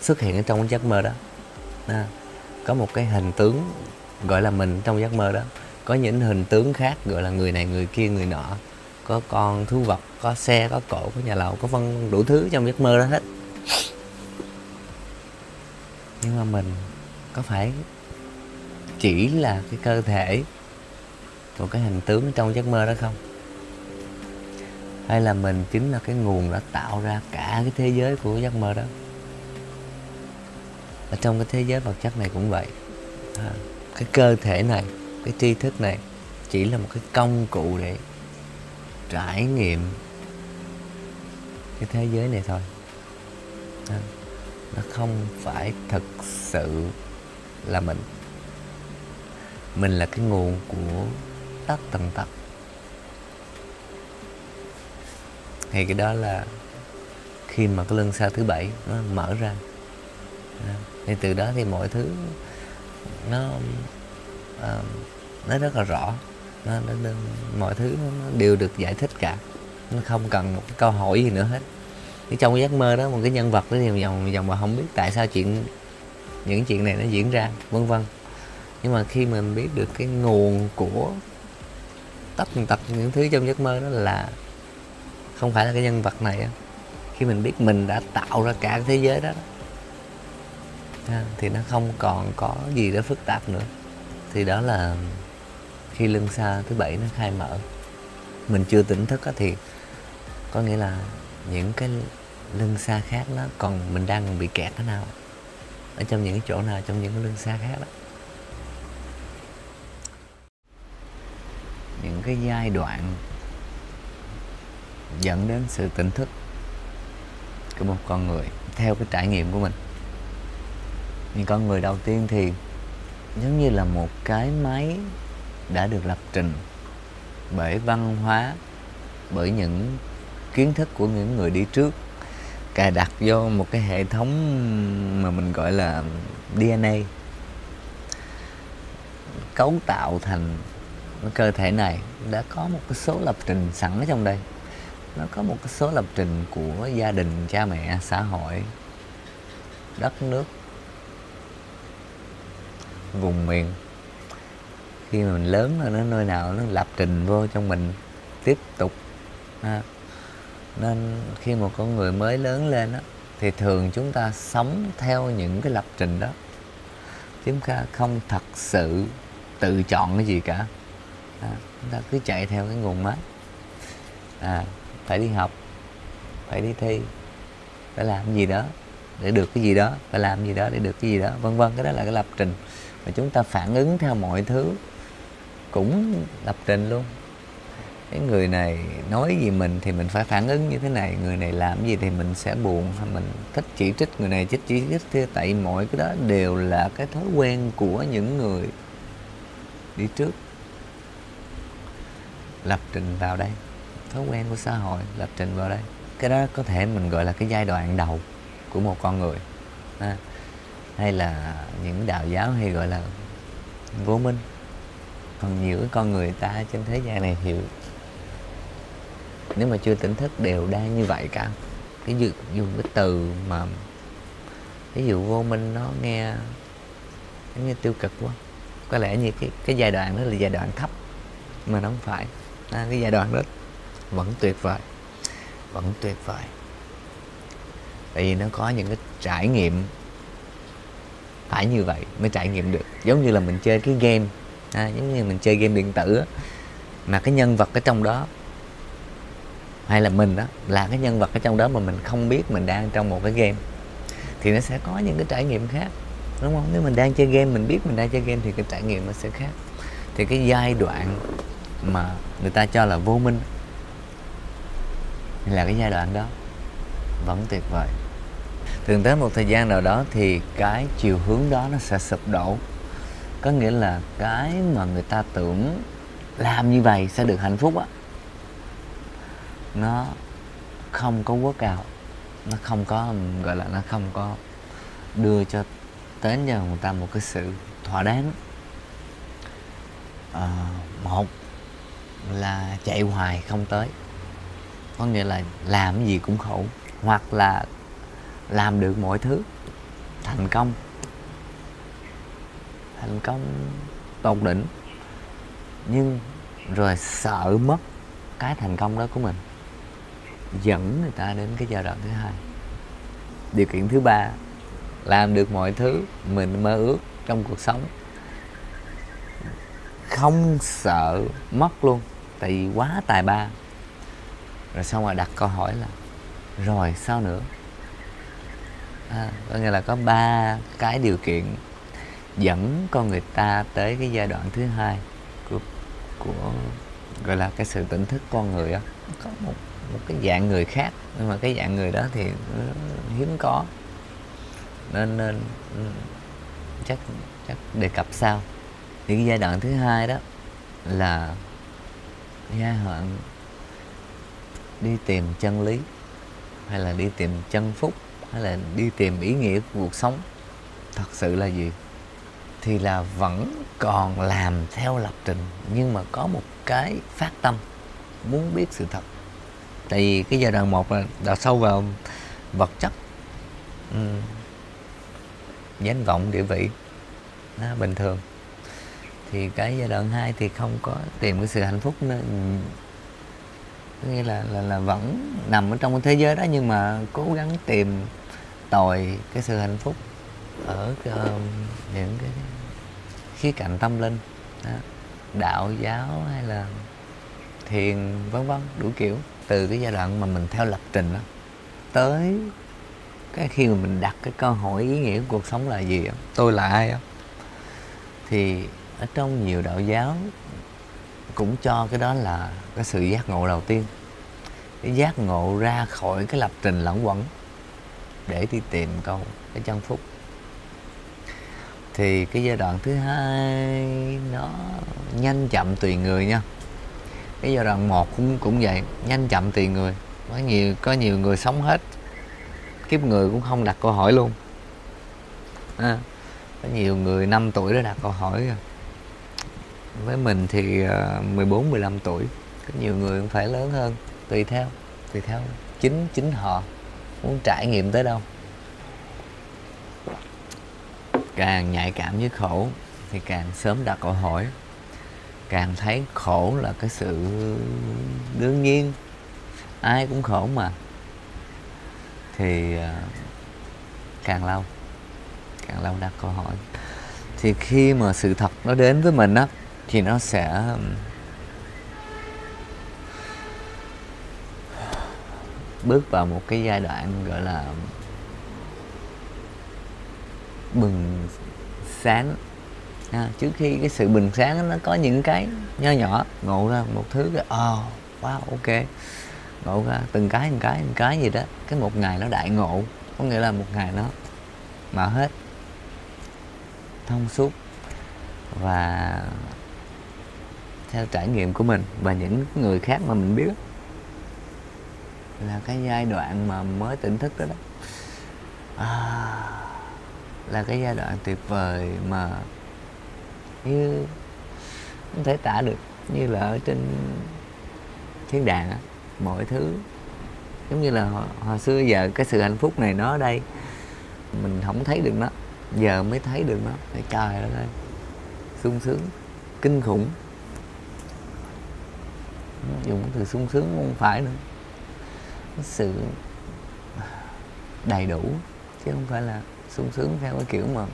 xuất hiện ở trong cái giấc mơ đó. À, có một cái hình tướng gọi là mình trong giấc mơ đó có những hình tướng khác gọi là người này người kia người nọ. Có con thú vật có xe có cổ có nhà lầu có vân đủ thứ trong giấc mơ đó hết. Nhưng mà mình có phải chỉ là cái cơ thể của cái hình tướng trong giấc mơ đó không? Hay là mình chính là cái nguồn đã tạo ra cả cái thế giới của giấc mơ đó? Ở trong cái thế giới vật chất này cũng vậy. À, cái cơ thể này cái tri thức này chỉ là một cái công cụ để trải nghiệm cái thế giới này thôi. À, nó không phải thực sự là mình. Mình là cái nguồn của tất tần tật. Thì cái đó là khi mà cái lưng xa thứ bảy nó mở ra. À, thì từ đó thì mọi thứ nó uh, nó rất là rõ. Nó, nó, nó mọi thứ nó đều được giải thích cả. Nó không cần một cái câu hỏi gì nữa hết. Thì trong giấc mơ đó một cái nhân vật nó nhiều dòng dòng mà không biết tại sao chuyện những chuyện này nó diễn ra vân vân. Nhưng mà khi mình biết được cái nguồn của tất tật những thứ trong giấc mơ đó là không phải là cái nhân vật này khi mình biết mình đã tạo ra cả cái thế giới đó thì nó không còn có gì đó phức tạp nữa thì đó là khi lưng xa thứ bảy nó khai mở. Mình chưa tỉnh thức thì có nghĩa là những cái lưng xa khác nó còn, mình đang bị kẹt ở nào, ở trong những cái chỗ nào, trong những cái lưng xa khác đó. Những cái giai đoạn dẫn đến sự tỉnh thức của một con người theo cái trải nghiệm của mình. Những con người đầu tiên thì giống như là một cái máy đã được lập trình bởi văn hóa, bởi những kiến thức của những người đi trước, cài đặt vô một cái hệ thống mà mình gọi là DNA cấu tạo thành cơ thể này. Đã có một cái số lập trình sẵn ở trong đây. Nó có một cái số lập trình của gia đình, cha mẹ, xã hội, đất nước vùng miền. Khi mà mình lớn rồi nó nơi nào nó lập trình vô trong mình tiếp tục. Ha. nên khi một con người mới lớn lên đó, thì thường chúng ta sống theo những cái lập trình đó. Chúng ta không thật sự tự chọn cái gì cả. À, chúng ta cứ chạy theo cái nguồn máy à phải đi học phải đi thi phải làm gì đó để được cái gì đó phải làm gì đó để được cái gì đó vân vân. Cái đó là cái lập trình và chúng ta phản ứng theo mọi thứ cũng lập trình luôn. Cái người này nói gì mình thì mình phải phản ứng như thế này người này làm gì thì mình sẽ buồn. Hay mình thích chỉ trích người này thích chỉ trích kia tại mọi cái đó đều là cái thói quen của những người đi trước. Lập trình vào đây thói quen của xã hội lập trình vào đây. Cái đó có thể mình gọi là cái giai đoạn đầu của một con người. À, hay là những đạo giáo hay gọi là vô minh. Còn nhiều cái con người ta trên thế gian này hiểu nếu mà chưa tỉnh thức đều đang như vậy cả. Cái dụ dùng cái từ mà ví dụ vô minh nó nghe nó nghe tiêu cực quá. Có lẽ như cái cái giai đoạn đó là giai đoạn thấp mà nó không phải. À, cái giai đoạn đó vẫn tuyệt vời vẫn tuyệt vời. Tại vì nó có những cái trải nghiệm phải như vậy mới trải nghiệm được. Giống như là mình chơi cái game à, giống như mình chơi game điện tử á, mà cái nhân vật ở trong đó hay là mình đó là cái nhân vật ở trong đó mà mình không biết mình đang trong một cái game thì nó sẽ có những cái trải nghiệm khác đúng không? Nếu mình đang chơi game mình biết mình đang chơi game thì cái trải nghiệm nó sẽ khác. Thì cái giai đoạn mà người ta cho là vô minh là cái giai đoạn đó vẫn tuyệt vời thường tới một thời gian nào đó thì cái chiều hướng đó nó sẽ sụp đổ. Có nghĩa là cái mà người ta tưởng làm như vậy sẽ được hạnh phúc á. Nó không có quốc cao nó không có gọi là nó không có đưa cho đến cho người ta một cái sự thỏa đáng. À, một là chạy hoài không tới. Có nghĩa là làm gì cũng khổ. Hoặc là làm được mọi thứ. Thành công. Thành công tột đỉnh nhưng rồi sợ mất cái thành công đó của mình, dẫn người ta đến cái giai đoạn thứ hai. Điều kiện thứ ba, làm được mọi thứ mình mơ ước trong cuộc sống. Không sợ mất luôn, tại vì quá tài ba. Rồi xong rồi đặt câu hỏi là, rồi sao nữa? À, có nghĩa là có ba cái điều kiện dẫn con người ta tới cái giai đoạn thứ hai của của gọi là cái sự tỉnh thức con người đó có một một cái dạng người khác nhưng mà cái dạng người đó thì hiếm có. Nên, nên chắc chắc đề cập sau. Thì cái giai đoạn thứ hai đó là giai đoạn đi tìm chân lý hay là đi tìm chân phúc hay là đi tìm ý nghĩa của cuộc sống. Thật sự là gì? Thì là vẫn còn làm theo lập trình nhưng mà có một cái phát tâm muốn biết sự thật. Tại vì cái giai đoạn một là đào sâu vào vật chất. Ừ. danh vọng địa vị. Đó, bình thường. Thì cái giai đoạn 2 thì không có tìm cái sự hạnh phúc nên nghĩa là, là là vẫn nằm ở trong cái thế giới đó nhưng mà cố gắng tìm tòi cái sự hạnh phúc ở uh, những cái khía cạnh tâm linh đó. đạo giáo hay là thiền vân vân đủ kiểu. Từ cái giai đoạn mà mình theo lập trình đó tới cái khi mà mình đặt cái câu hỏi ý nghĩa của cuộc sống là gì đó, tôi là ai đó, thì ở trong nhiều đạo giáo cũng cho cái đó là cái sự giác ngộ đầu tiên. Cái giác ngộ ra khỏi cái lập trình lẫn quẩn để đi tìm câu cái chân phúc. Thì cái giai đoạn thứ hai nó nhanh chậm tùy người nha. Cái giai đoạn một cũng cũng vậy nhanh chậm tùy người. Có nhiều có nhiều người sống hết. Kiếp người cũng không đặt câu hỏi luôn. À, có nhiều người 5 tuổi đã đặt câu hỏi rồi. Với mình thì à, 14 15 tuổi. Có nhiều người cũng phải lớn hơn tùy theo tùy theo. Chính chính họ muốn trải nghiệm tới đâu? Càng nhạy cảm với khổ thì càng sớm đặt câu hỏi. Càng thấy khổ là cái sự đương nhiên. Ai cũng khổ mà. Thì ờ, càng lâu càng lâu đặt câu hỏi. Thì khi mà sự thật nó đến với mình á, thì nó sẽ bước vào một cái giai đoạn gọi là bừng sáng. À, trước khi cái sự bừng sáng nó có những cái nho nhỏ ngộ ra một thứ cái oh, wow ok. Ngộ ra từng cái từng cái từng cái gì đó cái một ngày nó đại ngộ có nghĩa là một ngày nó mở hết thông suốt và theo trải nghiệm của mình và những người khác mà mình biết là cái giai đoạn mà mới tỉnh thức đó đó. À, là cái giai đoạn tuyệt vời mà như không thể tả được như là ở trên thiên đàng á mọi thứ. Giống như là hồi, hồi xưa giờ cái sự hạnh phúc này nó ở đây mình không thấy được nó giờ mới thấy được nó. Phải trời đất ơi sung sướng kinh khủng. Dùng từ sung sướng không phải nữa sự đầy đủ, chứ không phải là sung sướng theo cái kiểu mà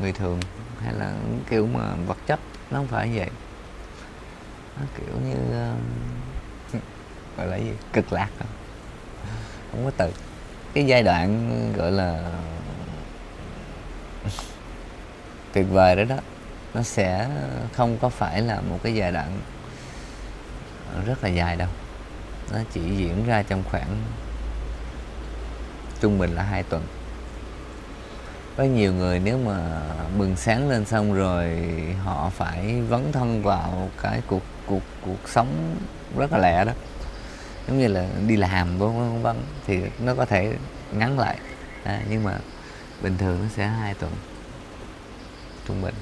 người thường hay là kiểu mà vật chất, nó không phải vậy. Nó kiểu như [laughs] gọi là gì? Cực lạc không không có từ. Cái giai đoạn gọi là [laughs] tuyệt vời đó đó, nó sẽ không có phải là một cái giai đoạn rất là dài đâu nó chỉ diễn ra trong khoảng trung bình là hai tuần. Có nhiều người nếu mà bừng sáng lên xong rồi họ phải vấn thân vào cái cuộc cuộc cuộc sống rất là lẹ đó. Giống như là đi làm vân vân vân thì nó có thể ngắn lại. À, nhưng mà bình thường nó sẽ hai tuần trung bình.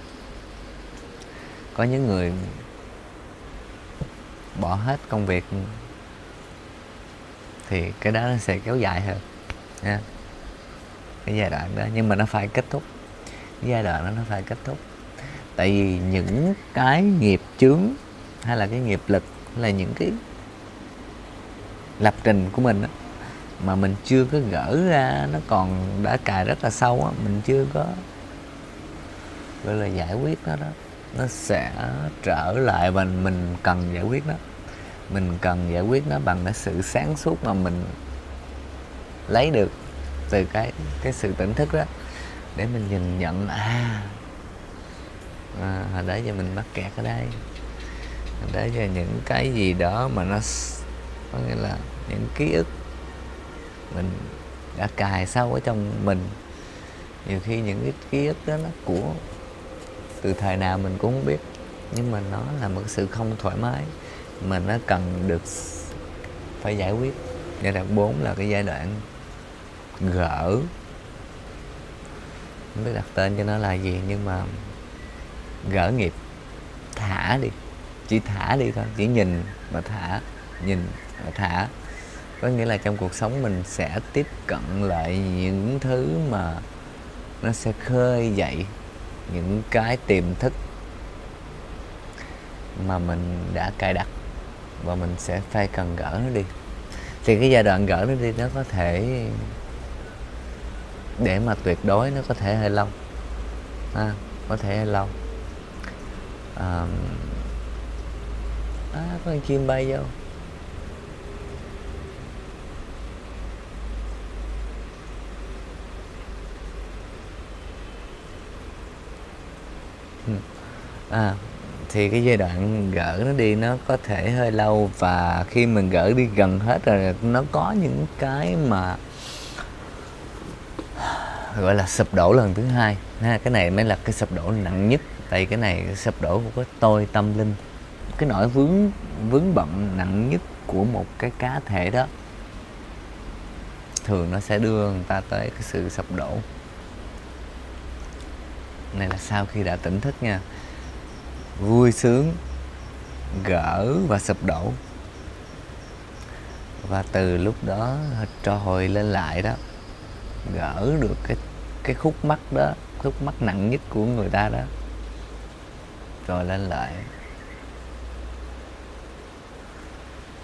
Có những người bỏ hết công việc thì cái đó nó sẽ kéo dài hơn. Nha. Cái giai đoạn đó nhưng mà nó phải kết thúc. Cái giai đoạn đó nó phải kết thúc. Tại vì những cái nghiệp chướng hay là cái nghiệp lực là những cái lập trình của mình đó, mà mình chưa có gỡ ra nó còn đã cài rất là sâu á mình chưa có gọi là giải quyết nó đó nó sẽ trở lại và mình cần giải quyết nó mình cần giải quyết nó bằng cái sự sáng suốt mà mình lấy được từ cái cái sự tỉnh thức đó. Để mình nhìn nhận à, à hồi đấy giờ mình mắc kẹt ở đây. Hồi đấy giờ những cái gì đó mà nó có nghĩa là những ký ức mình đã cài sâu ở trong mình. Nhiều khi những cái ký ức đó nó của từ thời nào mình cũng không biết nhưng mà nó là một sự không thoải mái mà nó cần được phải giải quyết. Giai đoạn 4 là cái giai đoạn gỡ. Không biết đặt tên cho nó là gì, nhưng mà gỡ nghiệp. Thả đi. Chỉ thả đi thôi. Chỉ nhìn mà thả. Nhìn mà thả. Có nghĩa là trong cuộc sống mình sẽ tiếp cận lại những thứ mà nó sẽ khơi dậy những cái tiềm thức mà mình đã cài đặt và mình sẽ phải cần gỡ nó đi. Thì cái giai đoạn gỡ nó đi nó có thể để mà tuyệt đối nó có thể hơi lâu. À, có thể hơi lâu. À, à, có con chim bay vô. À thì cái giai đoạn gỡ nó đi nó có thể hơi lâu. Và khi mình gỡ đi gần hết rồi nó có những cái mà gọi là sụp đổ lần thứ hai. Ha, cái này mới là cái sụp đổ nặng nhất. Tại cái này sụp đổ của cái tôi tâm linh cái nỗi vướng vướng bận nặng nhất của một cái cá thể đó thường nó sẽ đưa người ta tới cái sự sụp đổ. Này là sau khi đã tỉnh thức nha vui sướng, gỡ và sụp đổ. Và từ lúc đó trồi lên lại đó, gỡ được cái cái khúc mắc đó, khúc mắc nặng nhất của người ta đó, rồi lên lại.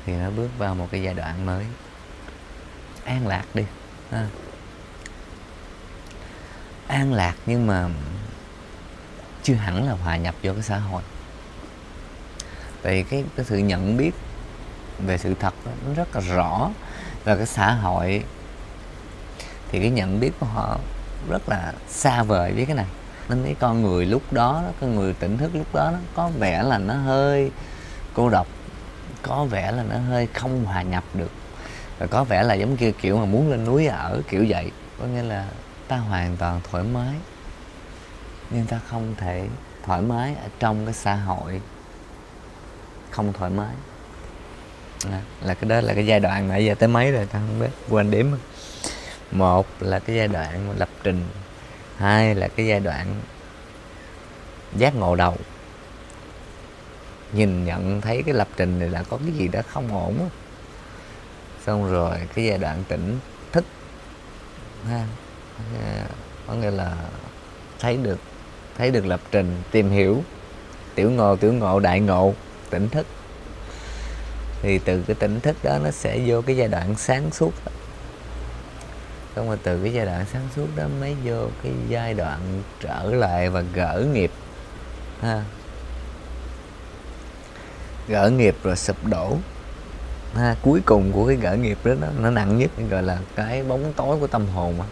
Thì nó bước vào một cái giai đoạn mới. An lạc đi, ha. an lạc nhưng mà chưa hẳn là hòa nhập vô cái xã hội. Tại cái cái sự nhận biết về sự thật đó, nó rất là rõ. Và cái xã hội thì cái nhận biết của họ rất là xa vời với cái này. Nên cái con người lúc đó con người tỉnh thức lúc đó nó có vẻ là nó hơi cô độc có vẻ là nó hơi không hòa nhập được. Và có vẻ là giống kia kiểu mà muốn lên núi ở kiểu vậy. Có nghĩa là ta hoàn toàn thoải mái nhưng ta không thể thoải mái ở trong cái xã hội. Không thoải mái. À, là cái đó là cái giai đoạn nãy giờ tới mấy rồi ta không biết quên đếm một là cái giai đoạn lập trình hai là cái giai đoạn giác ngộ đầu. Nhìn nhận thấy cái lập trình này là có cái gì đó không ổn xong rồi cái giai đoạn tỉnh thức ha. Có nghĩa là thấy được thấy được lập trình tìm hiểu. Tiểu ngộ tiểu ngộ đại ngộ tỉnh thức. Thì từ cái tỉnh thức đó nó sẽ vô cái giai đoạn sáng suốt. Đó. xong rồi từ cái giai đoạn sáng suốt đó mới vô cái giai đoạn trở lại và gỡ nghiệp ha. Gỡ nghiệp rồi sụp đổ ha. Cuối cùng của cái gỡ nghiệp đó nó, nó nặng nhất gọi là cái bóng tối của tâm hồn mà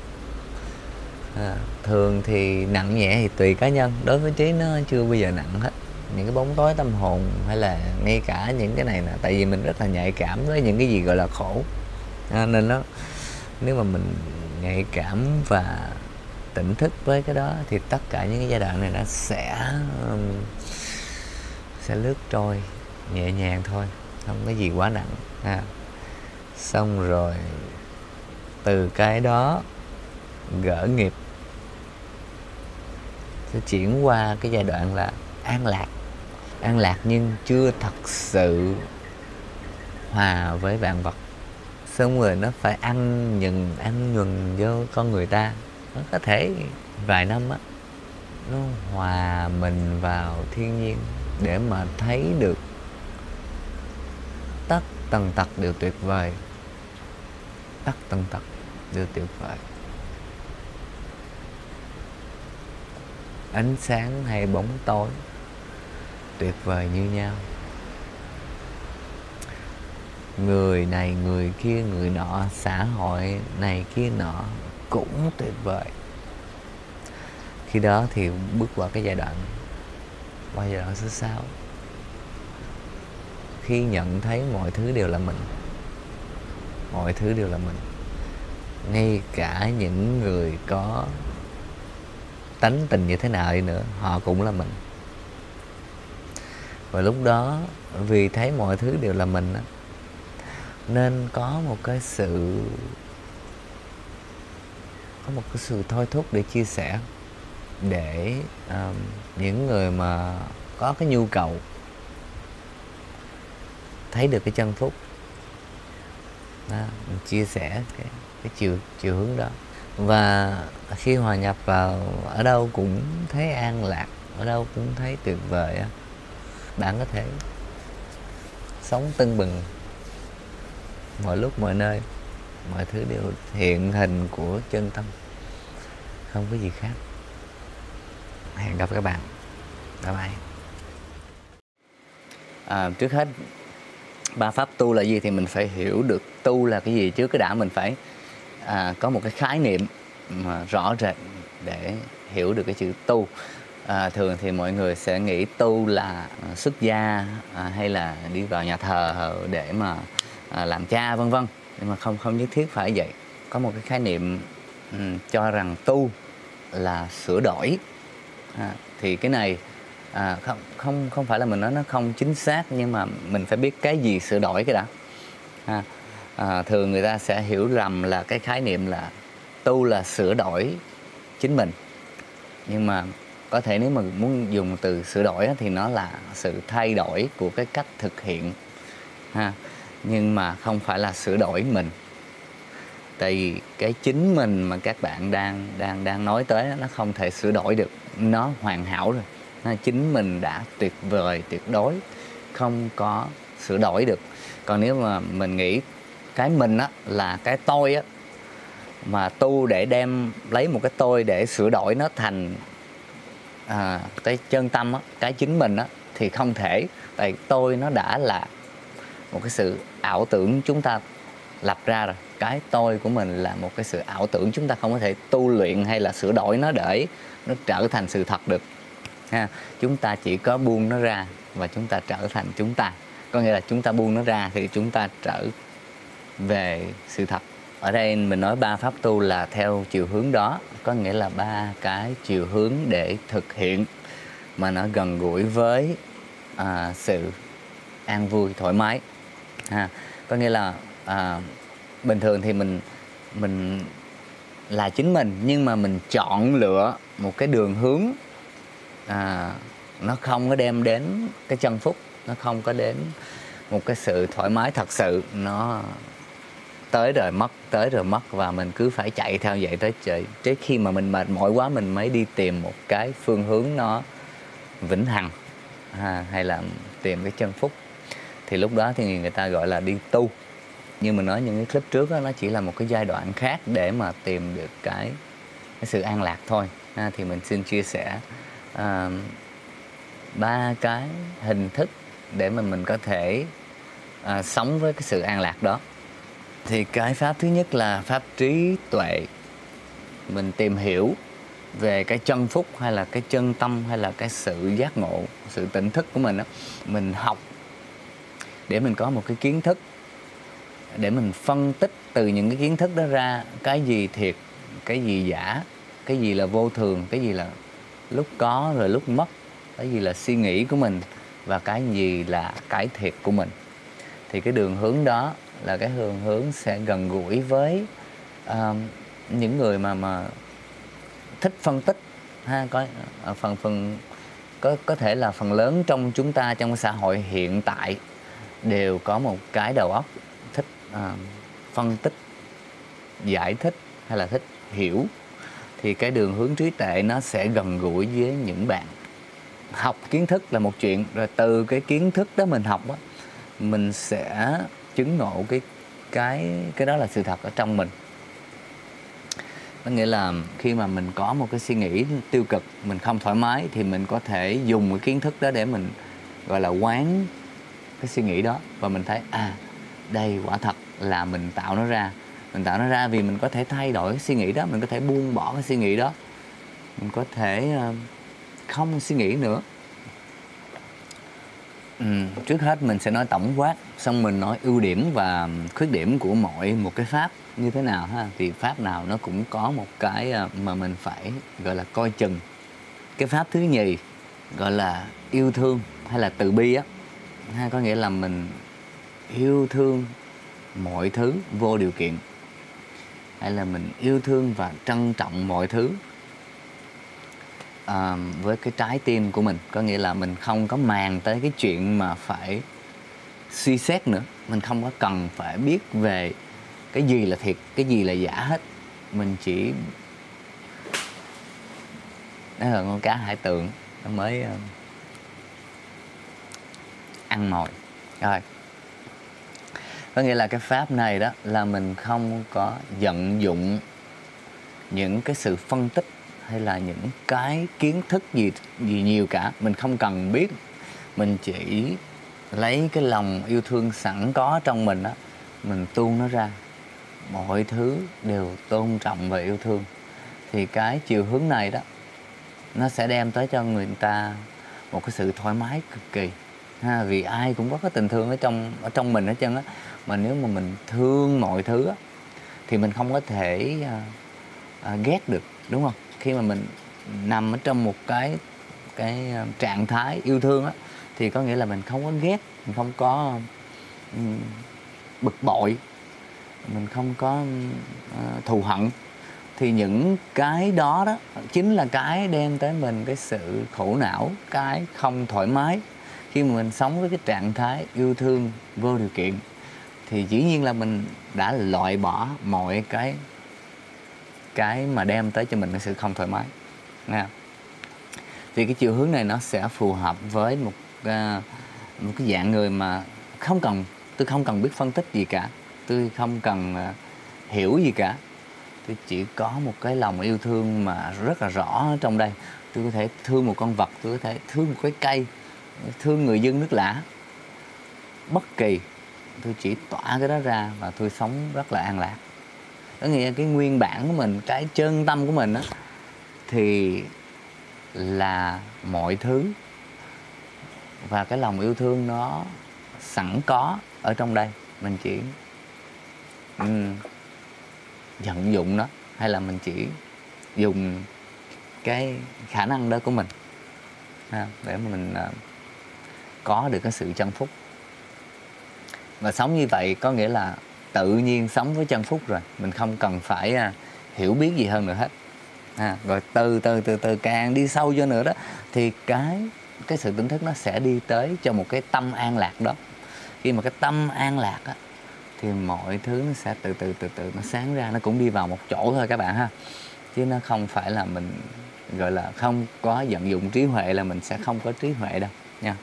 à, thường thì nặng nhẹ thì tùy cá nhân. Đối với trí nó chưa bao giờ nặng hết. Những cái bóng tối tâm hồn hay là ngay cả những cái này nè tại vì mình rất là nhạy cảm với những cái gì gọi là khổ. À, nên nó nếu mà mình nhạy cảm và tỉnh thức với cái đó thì tất cả những cái giai đoạn này nó sẽ um, sẽ lướt trôi nhẹ nhàng thôi không có gì quá nặng. À. xong rồi từ cái đó gỡ nghiệp. Sẽ chuyển qua cái giai đoạn là an lạc. An lạc nhưng chưa thật sự hòa với vạn vật. Xong rồi nó phải ăn nhừng, ăn nhuần vô con người ta. Nó có thể vài năm á, nó hòa mình vào thiên nhiên để mà thấy được tất tần tật đều tuyệt vời. Tất tần tật đều tuyệt vời. Ánh sáng hay bóng tối, tuyệt vời như nhau. Người này người kia, người nọ, xã hội này kia, nọ, cũng tuyệt vời. Khi đó thì bước qua cái giai đoạn, qua giai đoạn số sáu khi nhận thấy mọi thứ đều là mình, mọi thứ đều là mình, ngay cả những người có tánh tình như thế nào đi nữa họ cũng là mình. Và lúc đó vì thấy mọi thứ đều là mình đó, nên có một cái sự có một cái sự thôi thúc để chia sẻ để um, những người mà có cái nhu cầu thấy được cái chân phúc đó, mình chia sẻ cái, cái chiều chiều hướng đó và khi hòa nhập vào ở đâu cũng thấy an lạc ở đâu cũng thấy tuyệt vời bạn có thể sống tưng bừng mọi lúc mọi nơi mọi thứ đều hiện hình của chân tâm. Không có gì khác. Hẹn gặp các bạn. Bye bye. À, trước hết ba pháp tu là gì thì mình phải hiểu được tu là cái gì trước cái đã mình phải à, có một cái khái niệm mà rõ rệt để hiểu được cái chữ tu. À, thường thì mọi người sẽ nghĩ tu là xuất gia à, hay là đi vào nhà thờ để mà à, làm cha vân vân. Nhưng mà không không nhất thiết phải vậy. Có một cái khái niệm um, cho rằng tu là sửa đổi. À, thì cái này à, không không không phải là mình nói nó không chính xác nhưng mà mình phải biết cái gì sửa đổi cái đã. À, à, thường người ta sẽ hiểu lầm là cái khái niệm là tu là sửa đổi chính mình. Nhưng mà có thể nếu mà muốn dùng từ sửa đổi thì nó là sự thay đổi của cái cách thực hiện ha. Nhưng mà không phải là sửa đổi mình. Tại vì cái chính mình mà các bạn đang đang đang nói tới nó không thể sửa đổi được. Nó hoàn hảo rồi. Nó chính mình đã tuyệt vời tuyệt đối không có sửa đổi được. Còn nếu mà mình nghĩ cái mình á là cái tôi á mà tu để đem lấy một cái tôi để sửa đổi nó thành à, cái chân tâm á cái chính mình á thì không thể. Tại tôi nó đã là một cái sự ảo tưởng chúng ta lập ra rồi. Cái tôi của mình là một cái sự ảo tưởng chúng ta không có thể tu luyện hay là sửa đổi nó để nó trở thành sự thật được ha. Chúng ta chỉ có buông nó ra và chúng ta trở thành chúng ta. Có nghĩa là chúng ta buông nó ra thì chúng ta trở về sự thật. Ở đây mình nói ba pháp tu là theo chiều hướng đó có nghĩa là ba cái chiều hướng để thực hiện mà nó gần gũi với à, sự an vui thoải mái. Ha có nghĩa là à, bình thường thì mình mình là chính mình nhưng mà mình chọn lựa một cái đường hướng à, nó không có đem đến cái chân phúc nó không có đến một cái sự thoải mái thật sự nó tới rồi mất tới rồi mất và mình cứ phải chạy theo vậy tới trời tới khi mà mình mệt mỏi quá mình mới đi tìm một cái phương hướng nó vĩnh hằng ha, hay là tìm cái chân phúc. Thì lúc đó thì người ta gọi là đi tu. Như mình nói những cái clip trước đó, nó chỉ là một cái giai đoạn khác để mà tìm được cái, cái sự an lạc thôi. Ha, thì mình xin chia sẻ uh, ba cái hình thức để mà mình có thể uh, sống với cái sự an lạc đó thì cái pháp thứ nhất là pháp trí tuệ. Mình tìm hiểu về cái chân phúc hay là cái chân tâm hay là cái sự giác ngộ, sự tỉnh thức của mình đó mình học để mình có một cái kiến thức, để mình phân tích từ những cái kiến thức đó ra cái gì thiệt, cái gì giả, cái gì là vô thường, cái gì là lúc có rồi lúc mất, cái gì là suy nghĩ của mình và cái gì là cái thiệt của mình. Thì cái đường hướng đó là cái hướng hướng sẽ gần gũi với uh, những người mà mà thích phân tích ha có à, phần phần có có thể là phần lớn trong chúng ta trong xã hội hiện tại đều có một cái đầu óc thích uh, phân tích giải thích hay là thích hiểu thì cái đường hướng trí tuệ nó sẽ gần gũi với những bạn. Học kiến thức là một chuyện rồi từ cái kiến thức đó mình học á mình sẽ chứng ngộ cái cái cái đó là sự thật ở trong mình. Có nghĩa là khi mà mình có một cái suy nghĩ tiêu cực, mình không thoải mái thì mình có thể dùng cái kiến thức đó để mình, gọi là, quán cái suy nghĩ đó và mình thấy à đây quả thật là mình tạo nó ra. Mình tạo nó ra vì mình có thể thay đổi cái suy nghĩ đó, mình có thể buông bỏ cái suy nghĩ đó. Mình có thể ờ, không suy nghĩ nữa ừ, trước hết mình sẽ nói tổng quát xong mình nói ưu điểm và khuyết điểm của mỗi một cái pháp như thế nào ha. Thì pháp nào nó cũng có một cái à, mà mình phải gọi là coi chừng. Cái pháp thứ nhì gọi là yêu thương hay là từ bi á. Ha có nghĩa là mình yêu thương mọi thứ vô điều kiện. Hay là mình yêu thương và trân trọng mọi thứ uh, với cái trái tim của mình. Có nghĩa là mình không có màng tới cái chuyện mà phải suy xét nữa. Mình không có cần phải biết về cái gì là thiệt cái gì là giả hết. Mình chỉ đó là con cá hải tượng nó mới uh, ăn mồi. Rồi. Có nghĩa là cái pháp này đó là mình không có vận dụng những cái sự phân tích hay là những cái kiến thức gì gì nhiều cả. Mình không cần biết. Mình chỉ lấy cái lòng yêu thương sẵn có trong mình đó mình tuôn nó ra. Mọi thứ đều tôn trọng và yêu thương. Thì cái chiều hướng này đó nó sẽ đem tới cho người ta một cái sự thoải mái cực kỳ. Ha vì ai cũng có cái tình thương ở trong ở trong mình hết trơn á. Mà nếu mà mình thương mọi thứ á thì mình không có thể uh, uh, ghét được đúng không? Khi mà mình nằm ở trong một cái cái ờ, trạng thái yêu thương á, thì có nghĩa là mình không có ghét, mình không có bực bội, mình không có ờ, thù hận. Thì những cái đó đó chính là cái đem tới mình cái sự khổ não, cái không thoải mái. Khi mà mình sống với cái trạng thái yêu thương vô điều kiện, thì dĩ nhiên là mình đã loại bỏ mọi cái cái mà đem tới cho mình cái sự không thoải mái. Nha thì cái chiều hướng này nó sẽ phù hợp với một uh, một cái dạng người mà không cần tôi không cần biết phân tích gì cả tôi không cần uh, hiểu gì cả. Tôi chỉ có một cái lòng yêu thương mà rất là rõ trong đây. Tôi có thể thương một con vật tôi có thể thương một cái cây thương người dân nước lã. Bất kỳ tôi chỉ tỏa cái đó ra và tôi sống rất là an lạc có nghĩa cái nguyên bản của mình cái chân tâm của mình đó thì là mọi thứ. Và cái lòng yêu thương nó sẵn có ở trong đây mình chỉ um, vận dụng nó hay là mình chỉ dùng cái khả năng đó của mình ha, để mà mình uh, có được cái sự chân phúc. Và sống như vậy có nghĩa là tự nhiên sống với chân phúc rồi. Mình không cần phải à, hiểu biết gì hơn nữa hết. À, rồi từ từ từ từ càng đi sâu vô nữa đó thì cái cái sự tỉnh thức nó sẽ đi tới cho một cái tâm an lạc đó. Khi mà cái tâm an lạc á thì mọi thứ nó sẽ từ từ từ từ nó sáng ra nó cũng đi vào một chỗ thôi các bạn ha. Chứ nó không phải là mình gọi là không có vận dụng trí huệ là mình sẽ không có trí huệ đâu nha.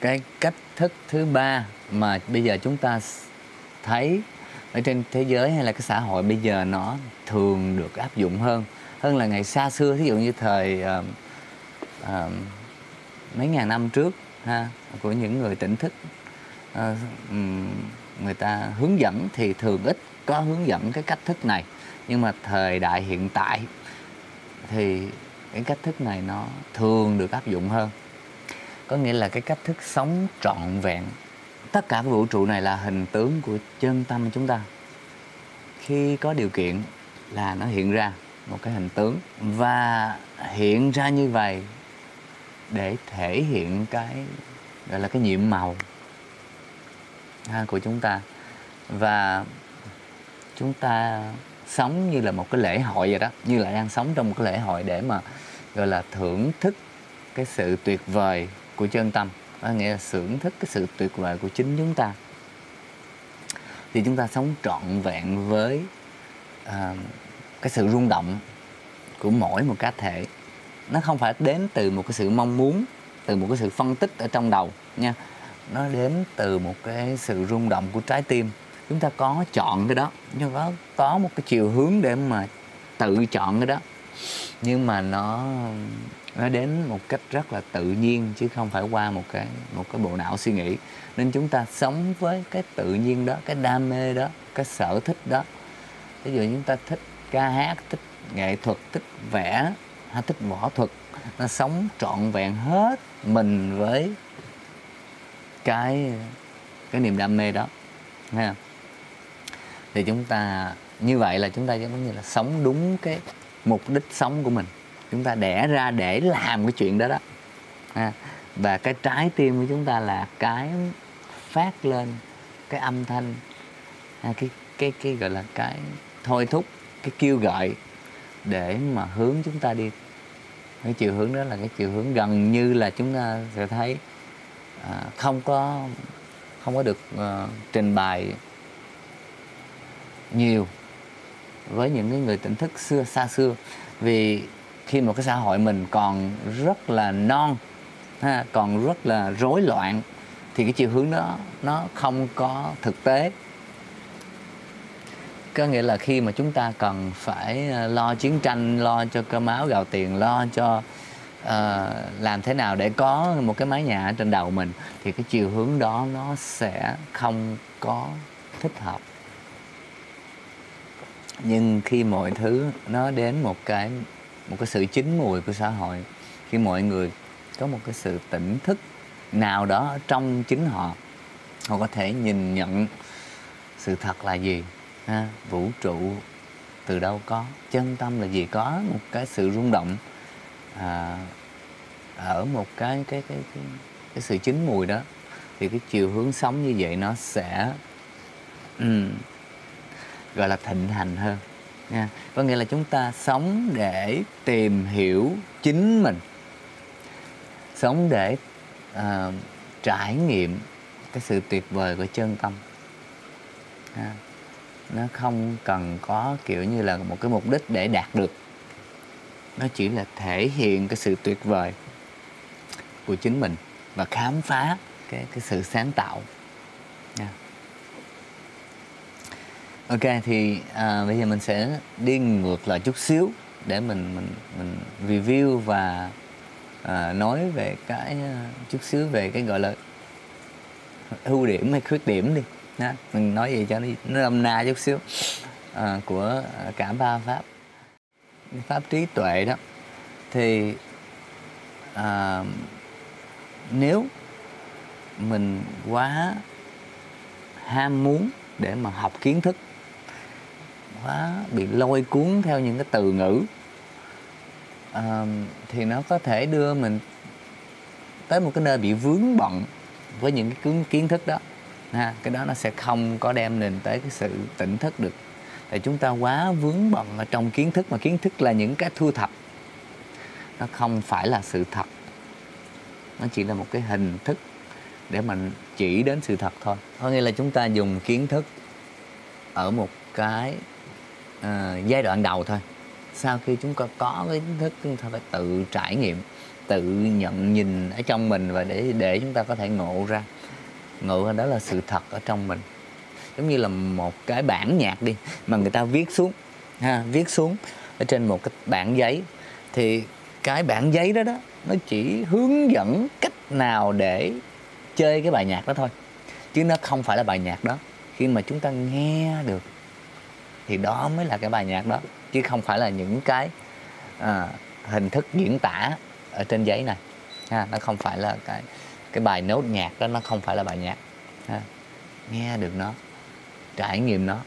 Cái cách thức thứ ba mà bây giờ chúng ta thấy ở trên thế giới hay là cái xã hội bây giờ nó thường được áp dụng hơn hơn là ngày xa xưa. Ví dụ như thời uh, uh, mấy ngàn năm trước ha của những người tỉnh thức uh, người ta hướng dẫn thì thường ít có hướng dẫn cái cách thức này. Nhưng mà thời đại hiện tại thì cái cách thức này nó thường được áp dụng hơn có nghĩa là cái cách thức sống trọn vẹn. Tất cả cái vũ trụ này là hình tướng của chân tâm chúng ta. Khi có điều kiện là nó hiện ra một cái hình tướng và hiện ra như vậy để thể hiện cái gọi là cái nhiệm màu ha, của chúng ta. Và chúng ta sống như là một cái lễ hội vậy đó như là đang sống trong một cái lễ hội để mà gọi là thưởng thức cái sự tuyệt vời của chân tâm có nghĩa là thưởng thức cái sự tuyệt vời của chính chúng ta. Thì chúng ta sống trọn vẹn với uh, cái sự rung động của mỗi một cá thể. Nó không phải đến từ một cái sự mong muốn từ một cái sự phân tích ở trong đầu nha. Nó đến từ một cái sự rung động của trái tim. Chúng ta có chọn cái đó nhưng có có một cái chiều hướng để mà tự chọn cái đó. Nhưng mà nó nó đến một cách rất là tự nhiên chứ không phải qua một cái một cái bộ não suy nghĩ. Nên chúng ta sống với cái tự nhiên đó, cái đam mê đó, cái sở thích đó. Ví dụ chúng ta thích ca hát, thích nghệ thuật, thích vẽ, hay thích võ thuật nó sống trọn vẹn hết mình với cái cái niềm đam mê đó. Ha thì chúng ta, như vậy là chúng ta giống như là sống đúng cái mục đích sống của mình chúng ta đẻ ra để làm cái chuyện đó đó. À, và cái trái tim của chúng ta là cái phát lên cái âm thanh à, cái cái cái gọi là cái thôi thúc cái kêu gọi để mà hướng chúng ta đi. Cái chiều hướng đó là cái chiều hướng gần như là chúng ta sẽ thấy à, không có không có được uh, trình bày nhiều với những cái người tỉnh thức xưa xa xưa. Vì khi một cái xã hội mình còn rất là non ha, còn rất là rối loạn thì cái chiều hướng đó nó không có thực tế. Có nghĩa là khi mà chúng ta cần phải ờ, lo chiến tranh lo cho cơm áo gạo tiền lo cho uh, làm thế nào để có một cái mái nhà trên đầu mình thì cái chiều hướng đó nó sẽ không có thích hợp. Nhưng khi mọi thứ nó đến một cái một cái sự chín mùi của xã hội. Khi mọi người có một cái sự tỉnh thức nào đó trong chính họ họ có thể nhìn nhận sự thật là gì ha, vũ trụ từ đâu có chân tâm là gì? Có một cái sự rung động à, ở một cái cái cái cái, cái sự chín mùi đó thì cái chiều hướng sống như vậy nó sẽ um, gọi là thịnh hành hơn nha. Có nghĩa là chúng ta sống để tìm hiểu chính mình. Sống để uh, trải nghiệm cái sự tuyệt vời của chân tâm. Yeah. nó không cần có kiểu như là một cái mục đích để đạt được. Nó chỉ là thể hiện cái sự tuyệt vời của chính mình và khám phá cái cái sự sáng tạo. Nha ok thì à, bây giờ mình sẽ đi ngược lại chút xíu để mình mình mình review và à, nói về cái à, chút xíu về cái gọi là ưu điểm hay khuyết điểm đi ha. mình nói gì cho nó nó âm na chút xíu à, của cả ba pháp pháp trí tuệ đó thì à, nếu mình quá ham muốn để mà học kiến thức quá bị lôi cuốn theo những cái từ ngữ. À, thì nó có thể đưa mình tới một cái nơi bị vướng bận với những cái kiến thức đó. Ha cái đó nó sẽ không có đem mình tới cái sự tỉnh thức được. Tại chúng ta quá vướng bận ở trong kiến thức mà kiến thức là những cái thu thập. Nó không phải là sự thật. Nó chỉ là một cái hình thức để mình chỉ đến sự thật thôi. Có nghĩa là chúng ta dùng kiến thức ở một cái uh, giai đoạn đầu thôi. Sau khi chúng ta có cái kiến thức chúng ta phải tự trải nghiệm tự nhận nhìn ở trong mình và để để chúng ta có thể ngộ ra. Ngộ ra đó là sự thật ở trong mình. Giống như là một cái bản nhạc đi mà người ta viết xuống ha viết xuống ở trên một cái bản giấy. Thì cái bản giấy đó đó nó chỉ hướng dẫn cách nào để chơi cái bài nhạc đó thôi. Chứ nó không phải là bài nhạc đó. Khi mà chúng ta nghe được thì đó mới là cái bài nhạc đó chứ không phải là những cái à, hình thức diễn tả ở trên giấy này. Ha, nó không phải là cái cái bài nốt nhạc đó nó không phải là bài nhạc. Ha. nghe được nó trải nghiệm nó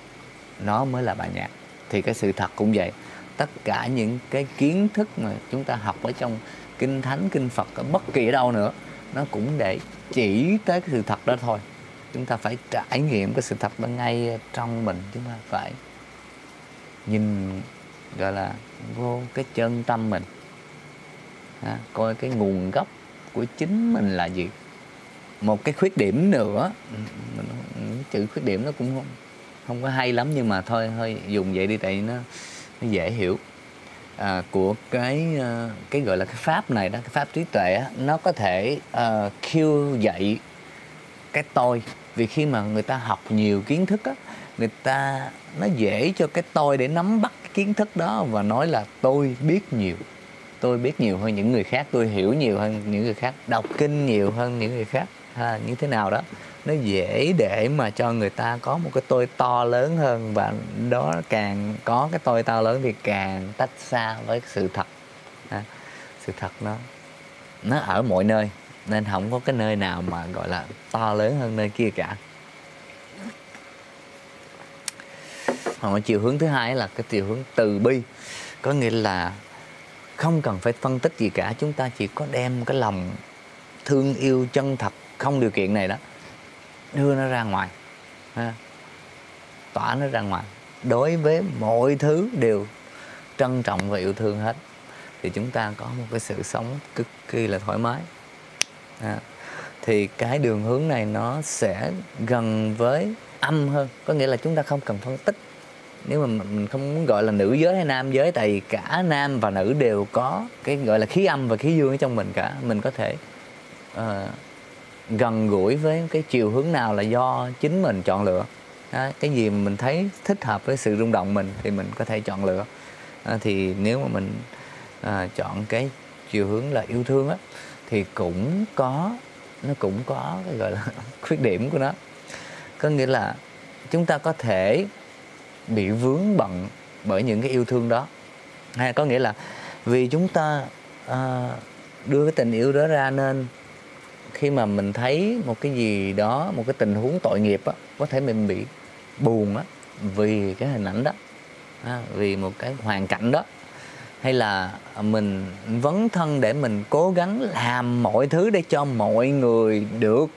nó mới là bài nhạc. Thì cái sự thật cũng vậy. Tất cả những cái kiến thức mà chúng ta học ở trong kinh thánh kinh phật ở bất kỳ ở đâu nữa nó cũng để chỉ tới cái sự thật đó thôi. Chúng ta phải trải nghiệm cái sự thật đó ngay trong mình chúng ta phải nhìn gọi là vô cái chân tâm mình. À, coi cái nguồn gốc của chính mình là gì. Một cái khuyết điểm nữa mình, chữ khuyết điểm nó cũng không không có hay lắm nhưng mà thôi hơi dùng vậy đi tại nó nó dễ hiểu. À, của cái ờ, cái gọi là cái pháp này đó cái pháp trí tuệ đó, nó có thể uh, khiêu dậy cái tôi. Vì khi mà người ta học nhiều kiến thức á người ta nó dễ cho cái tôi để nắm bắt cái kiến thức đó và nói là tôi biết nhiều. Tôi biết nhiều hơn những người khác. Tôi hiểu nhiều hơn những người khác. Đọc kinh nhiều hơn những người khác. Ha, như thế nào đó. Nó dễ để mà cho người ta có một cái tôi to lớn hơn và đó càng có cái tôi to lớn thì càng tách xa với sự thật. Ha. sự thật nó nó ở mọi nơi nên không có cái nơi nào mà gọi là to lớn hơn nơi kia cả. Còn chiều hướng thứ hai là cái chiều hướng từ bi. Có nghĩa là không cần phải phân tích gì cả chúng ta chỉ có đem cái lòng thương yêu chân thật không điều kiện này đó đưa nó ra ngoài ha. tỏa nó ra ngoài. Đối với mọi thứ đều trân trọng và yêu thương hết thì chúng ta có một cái sự sống cực kỳ là thoải mái à, thì cái đường hướng này nó sẽ gần với âm hơn. Có nghĩa là chúng ta không cần phân tích nếu mà mình không muốn gọi là nữ giới hay nam giới tại vì cả nam và nữ đều có cái gọi là khí âm và khí dương ở trong mình cả mình có thể uh, gần gũi với cái chiều hướng nào là do chính mình chọn lựa. Đó, cái gì mà mình thấy thích hợp với sự rung động mình thì mình có thể chọn lựa. À, thì nếu mà mình à, chọn cái chiều hướng là yêu thương á thì cũng có nó cũng có cái gọi là [laughs] khuyết điểm của nó. Có nghĩa là chúng ta có thể bị vướng bận bởi những cái yêu thương đó. Hay có nghĩa là vì chúng ta à, đưa cái tình yêu đó ra nên khi mà mình thấy một cái gì đó một cái tình huống tội nghiệp á có thể mình bị buồn á vì cái hình ảnh đó à, vì một cái hoàn cảnh đó. Hay là mình vấn thân để mình cố gắng làm mọi thứ để cho mọi người được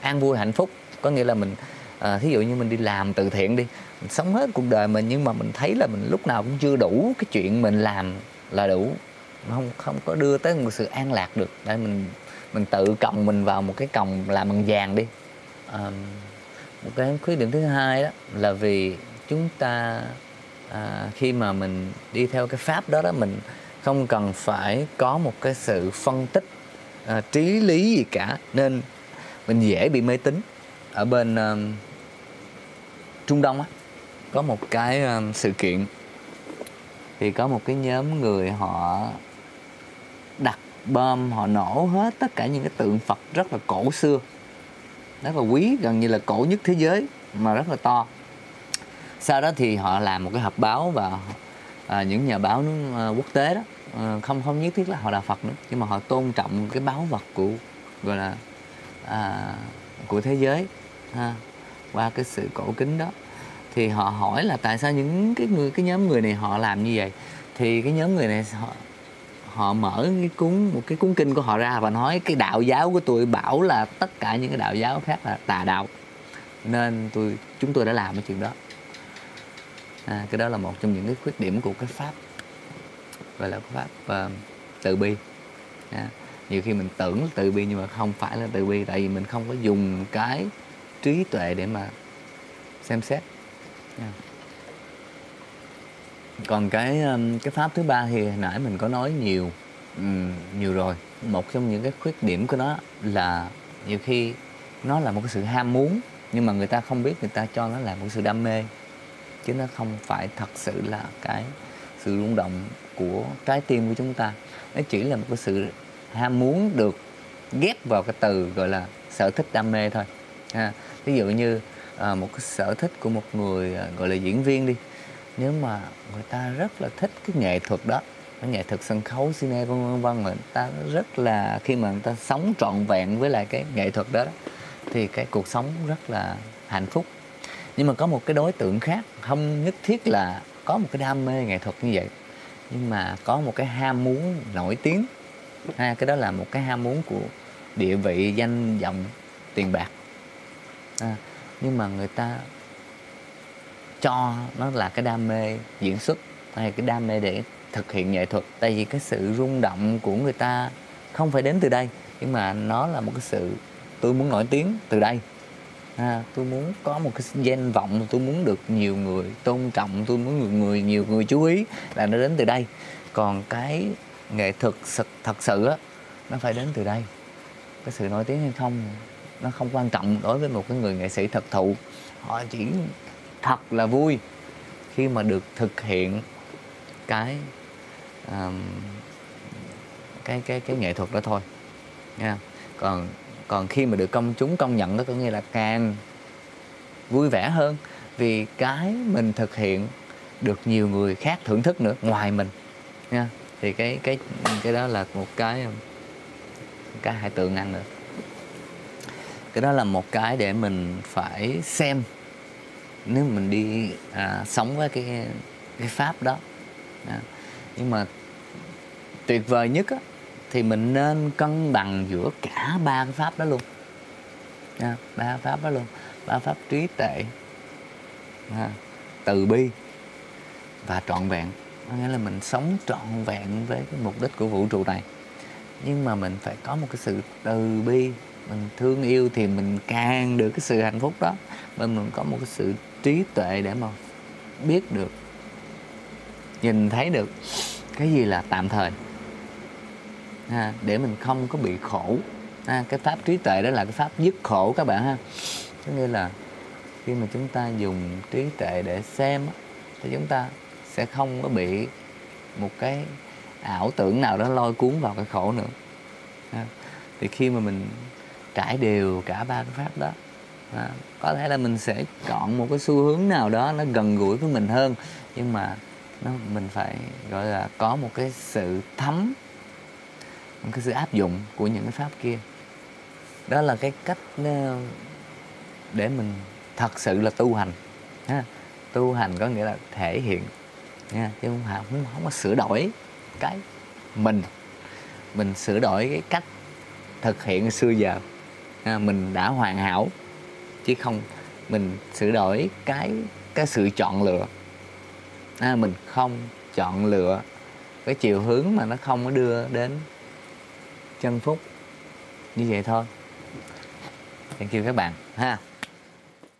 an vui hạnh phúc. Có nghĩa là mình à, thí dụ như mình đi làm từ thiện đi mình sống hết cuộc đời mình nhưng mà mình thấy là mình lúc nào cũng chưa đủ cái chuyện mình làm là đủ. Không không có đưa tới một sự an lạc được. Để mình mình tự còng mình vào một cái còng làm bằng vàng đi. À, một cái khuyết điểm thứ hai đó là vì chúng ta à, khi mà mình đi theo cái pháp đó đó mình không cần phải có một cái sự phân tích à, trí lý gì cả. Nên mình dễ bị mê tín. Ở bên à, Trung Đông á có một cái um, sự kiện. Thì có một cái nhóm người họ đặt bom họ nổ hết tất cả những cái tượng Phật rất là cổ xưa. Rất là quý gần như là cổ nhất thế giới mà rất là to. Sau đó thì họ làm một cái họp báo và à, những nhà báo nước, à, quốc tế đó. À, không không nhất thiết là họ đạo Phật nữa nhưng mà họ tôn trọng cái báo vật của gọi là à, của thế giới ha, qua cái sự cổ kính đó thì họ hỏi là tại sao những cái người cái nhóm người này họ làm như vậy? Thì cái nhóm người này họ họ mở cái cuốn một cái cuốn kinh của họ ra và nói cái đạo giáo của tôi bảo là tất cả những cái đạo giáo khác là tà đạo. Nên tôi chúng tôi đã làm cái chuyện đó. À, cái đó là một trong những cái khuyết điểm của cái pháp gọi là pháp uh, từ bi. À, nhiều khi mình tưởng từ bi nhưng mà không phải là từ bi tại vì mình không có dùng cái trí tuệ để mà xem xét. Dạ. còn cái um, cái pháp thứ ba thì nãy mình có nói nhiều nhiều rồi. Một trong những cái khuyết điểm của nó là nhiều khi nó là một cái sự ham muốn, nhưng mà người ta không biết người ta cho nó là một sự đam mê. Chứ nó không phải thật sự là cái sự rung động của trái tim của chúng ta. Nó chỉ là một cái sự ham muốn được ghép vào cái từ gọi là sở thích đam mê thôi. Ha ví dụ như à, một cái sở thích của một người à, gọi là diễn viên đi. Nếu mà người ta rất là thích cái nghệ thuật đó cái nghệ thuật sân khấu cine vân vân vân người ta rất là khi mà người ta sống trọn vẹn với lại cái nghệ thuật đó, đó thì cái cuộc sống rất là hạnh phúc. Nhưng mà có một cái đối tượng khác không nhất thiết là có một cái đam mê nghệ thuật như vậy nhưng mà có một cái ham muốn nổi tiếng. Ha cái đó là một cái ham muốn của địa vị danh vọng tiền bạc. À, nhưng mà người ta cho nó là cái đam mê diễn xuất hay cái đam mê để thực hiện nghệ thuật. Tại vì cái sự rung động của người ta không phải đến từ đây nhưng mà nó là một cái sự tôi muốn nổi tiếng từ đây. À, tôi muốn có một cái danh vọng tôi muốn được nhiều người tôn trọng tôi muốn người, người nhiều người chú ý là nó đến từ đây. Còn cái nghệ thuật thật sự á nó phải đến từ đây. Cái sự nổi tiếng hay không nó không quan trọng đối với một cái người nghệ sĩ thật thụ. Họ chỉ thật là vui khi mà được thực hiện cái um, cái cái cái nghệ thuật đó thôi. Nha. Còn còn khi mà được công chúng công nhận đó có nghĩa là càng vui vẻ hơn vì cái mình thực hiện được nhiều người khác thưởng thức nữa ngoài mình. Nha. Thì cái cái cái đó là một cái cái hai tượng ăn nữa cái đó là một cái để mình phải xem nếu mình đi à, sống với cái cái pháp đó. À. nhưng mà tuyệt vời nhất á, thì mình nên cân bằng giữa cả ba cái pháp đó luôn. À, ba pháp đó luôn. Ba pháp trí tuệ à, từ bi và trọn vẹn. Có nghĩa là mình sống trọn vẹn với cái mục đích của vũ trụ này. Nhưng mà mình phải có một cái sự từ bi mình thương yêu thì mình càng được cái sự hạnh phúc đó. Và mình có một cái sự trí tuệ để mà biết được nhìn thấy được cái gì là tạm thời. Ha, để mình không có bị khổ. Ha, cái pháp trí tuệ đó là cái pháp dứt khổ các bạn ha. Có nghĩa là khi mà chúng ta dùng trí tuệ để xem thì chúng ta sẽ không có bị một cái ảo tưởng nào đó lôi cuốn vào cái khổ nữa. Ha. thì khi mà mình trải đều cả ba cái pháp đó. À, có thể là mình sẽ chọn một cái xu hướng nào đó nó gần gũi với mình hơn nhưng mà nó mình phải gọi là có một cái sự thấm một cái sự áp dụng của những cái pháp kia. Đó là cái cách ờ, để mình thật sự là tu hành ha. tu hành có nghĩa là thể hiện nha chứ không, không, không có sửa đổi cái mình. Mình sửa đổi cái cách thực hiện xưa giờ. À, mình đã hoàn hảo chứ không mình sửa đổi cái cái sự chọn lựa. À, mình không chọn lựa cái chiều hướng mà nó không có đưa đến chân phúc. Như vậy thôi. Thank you các bạn ha.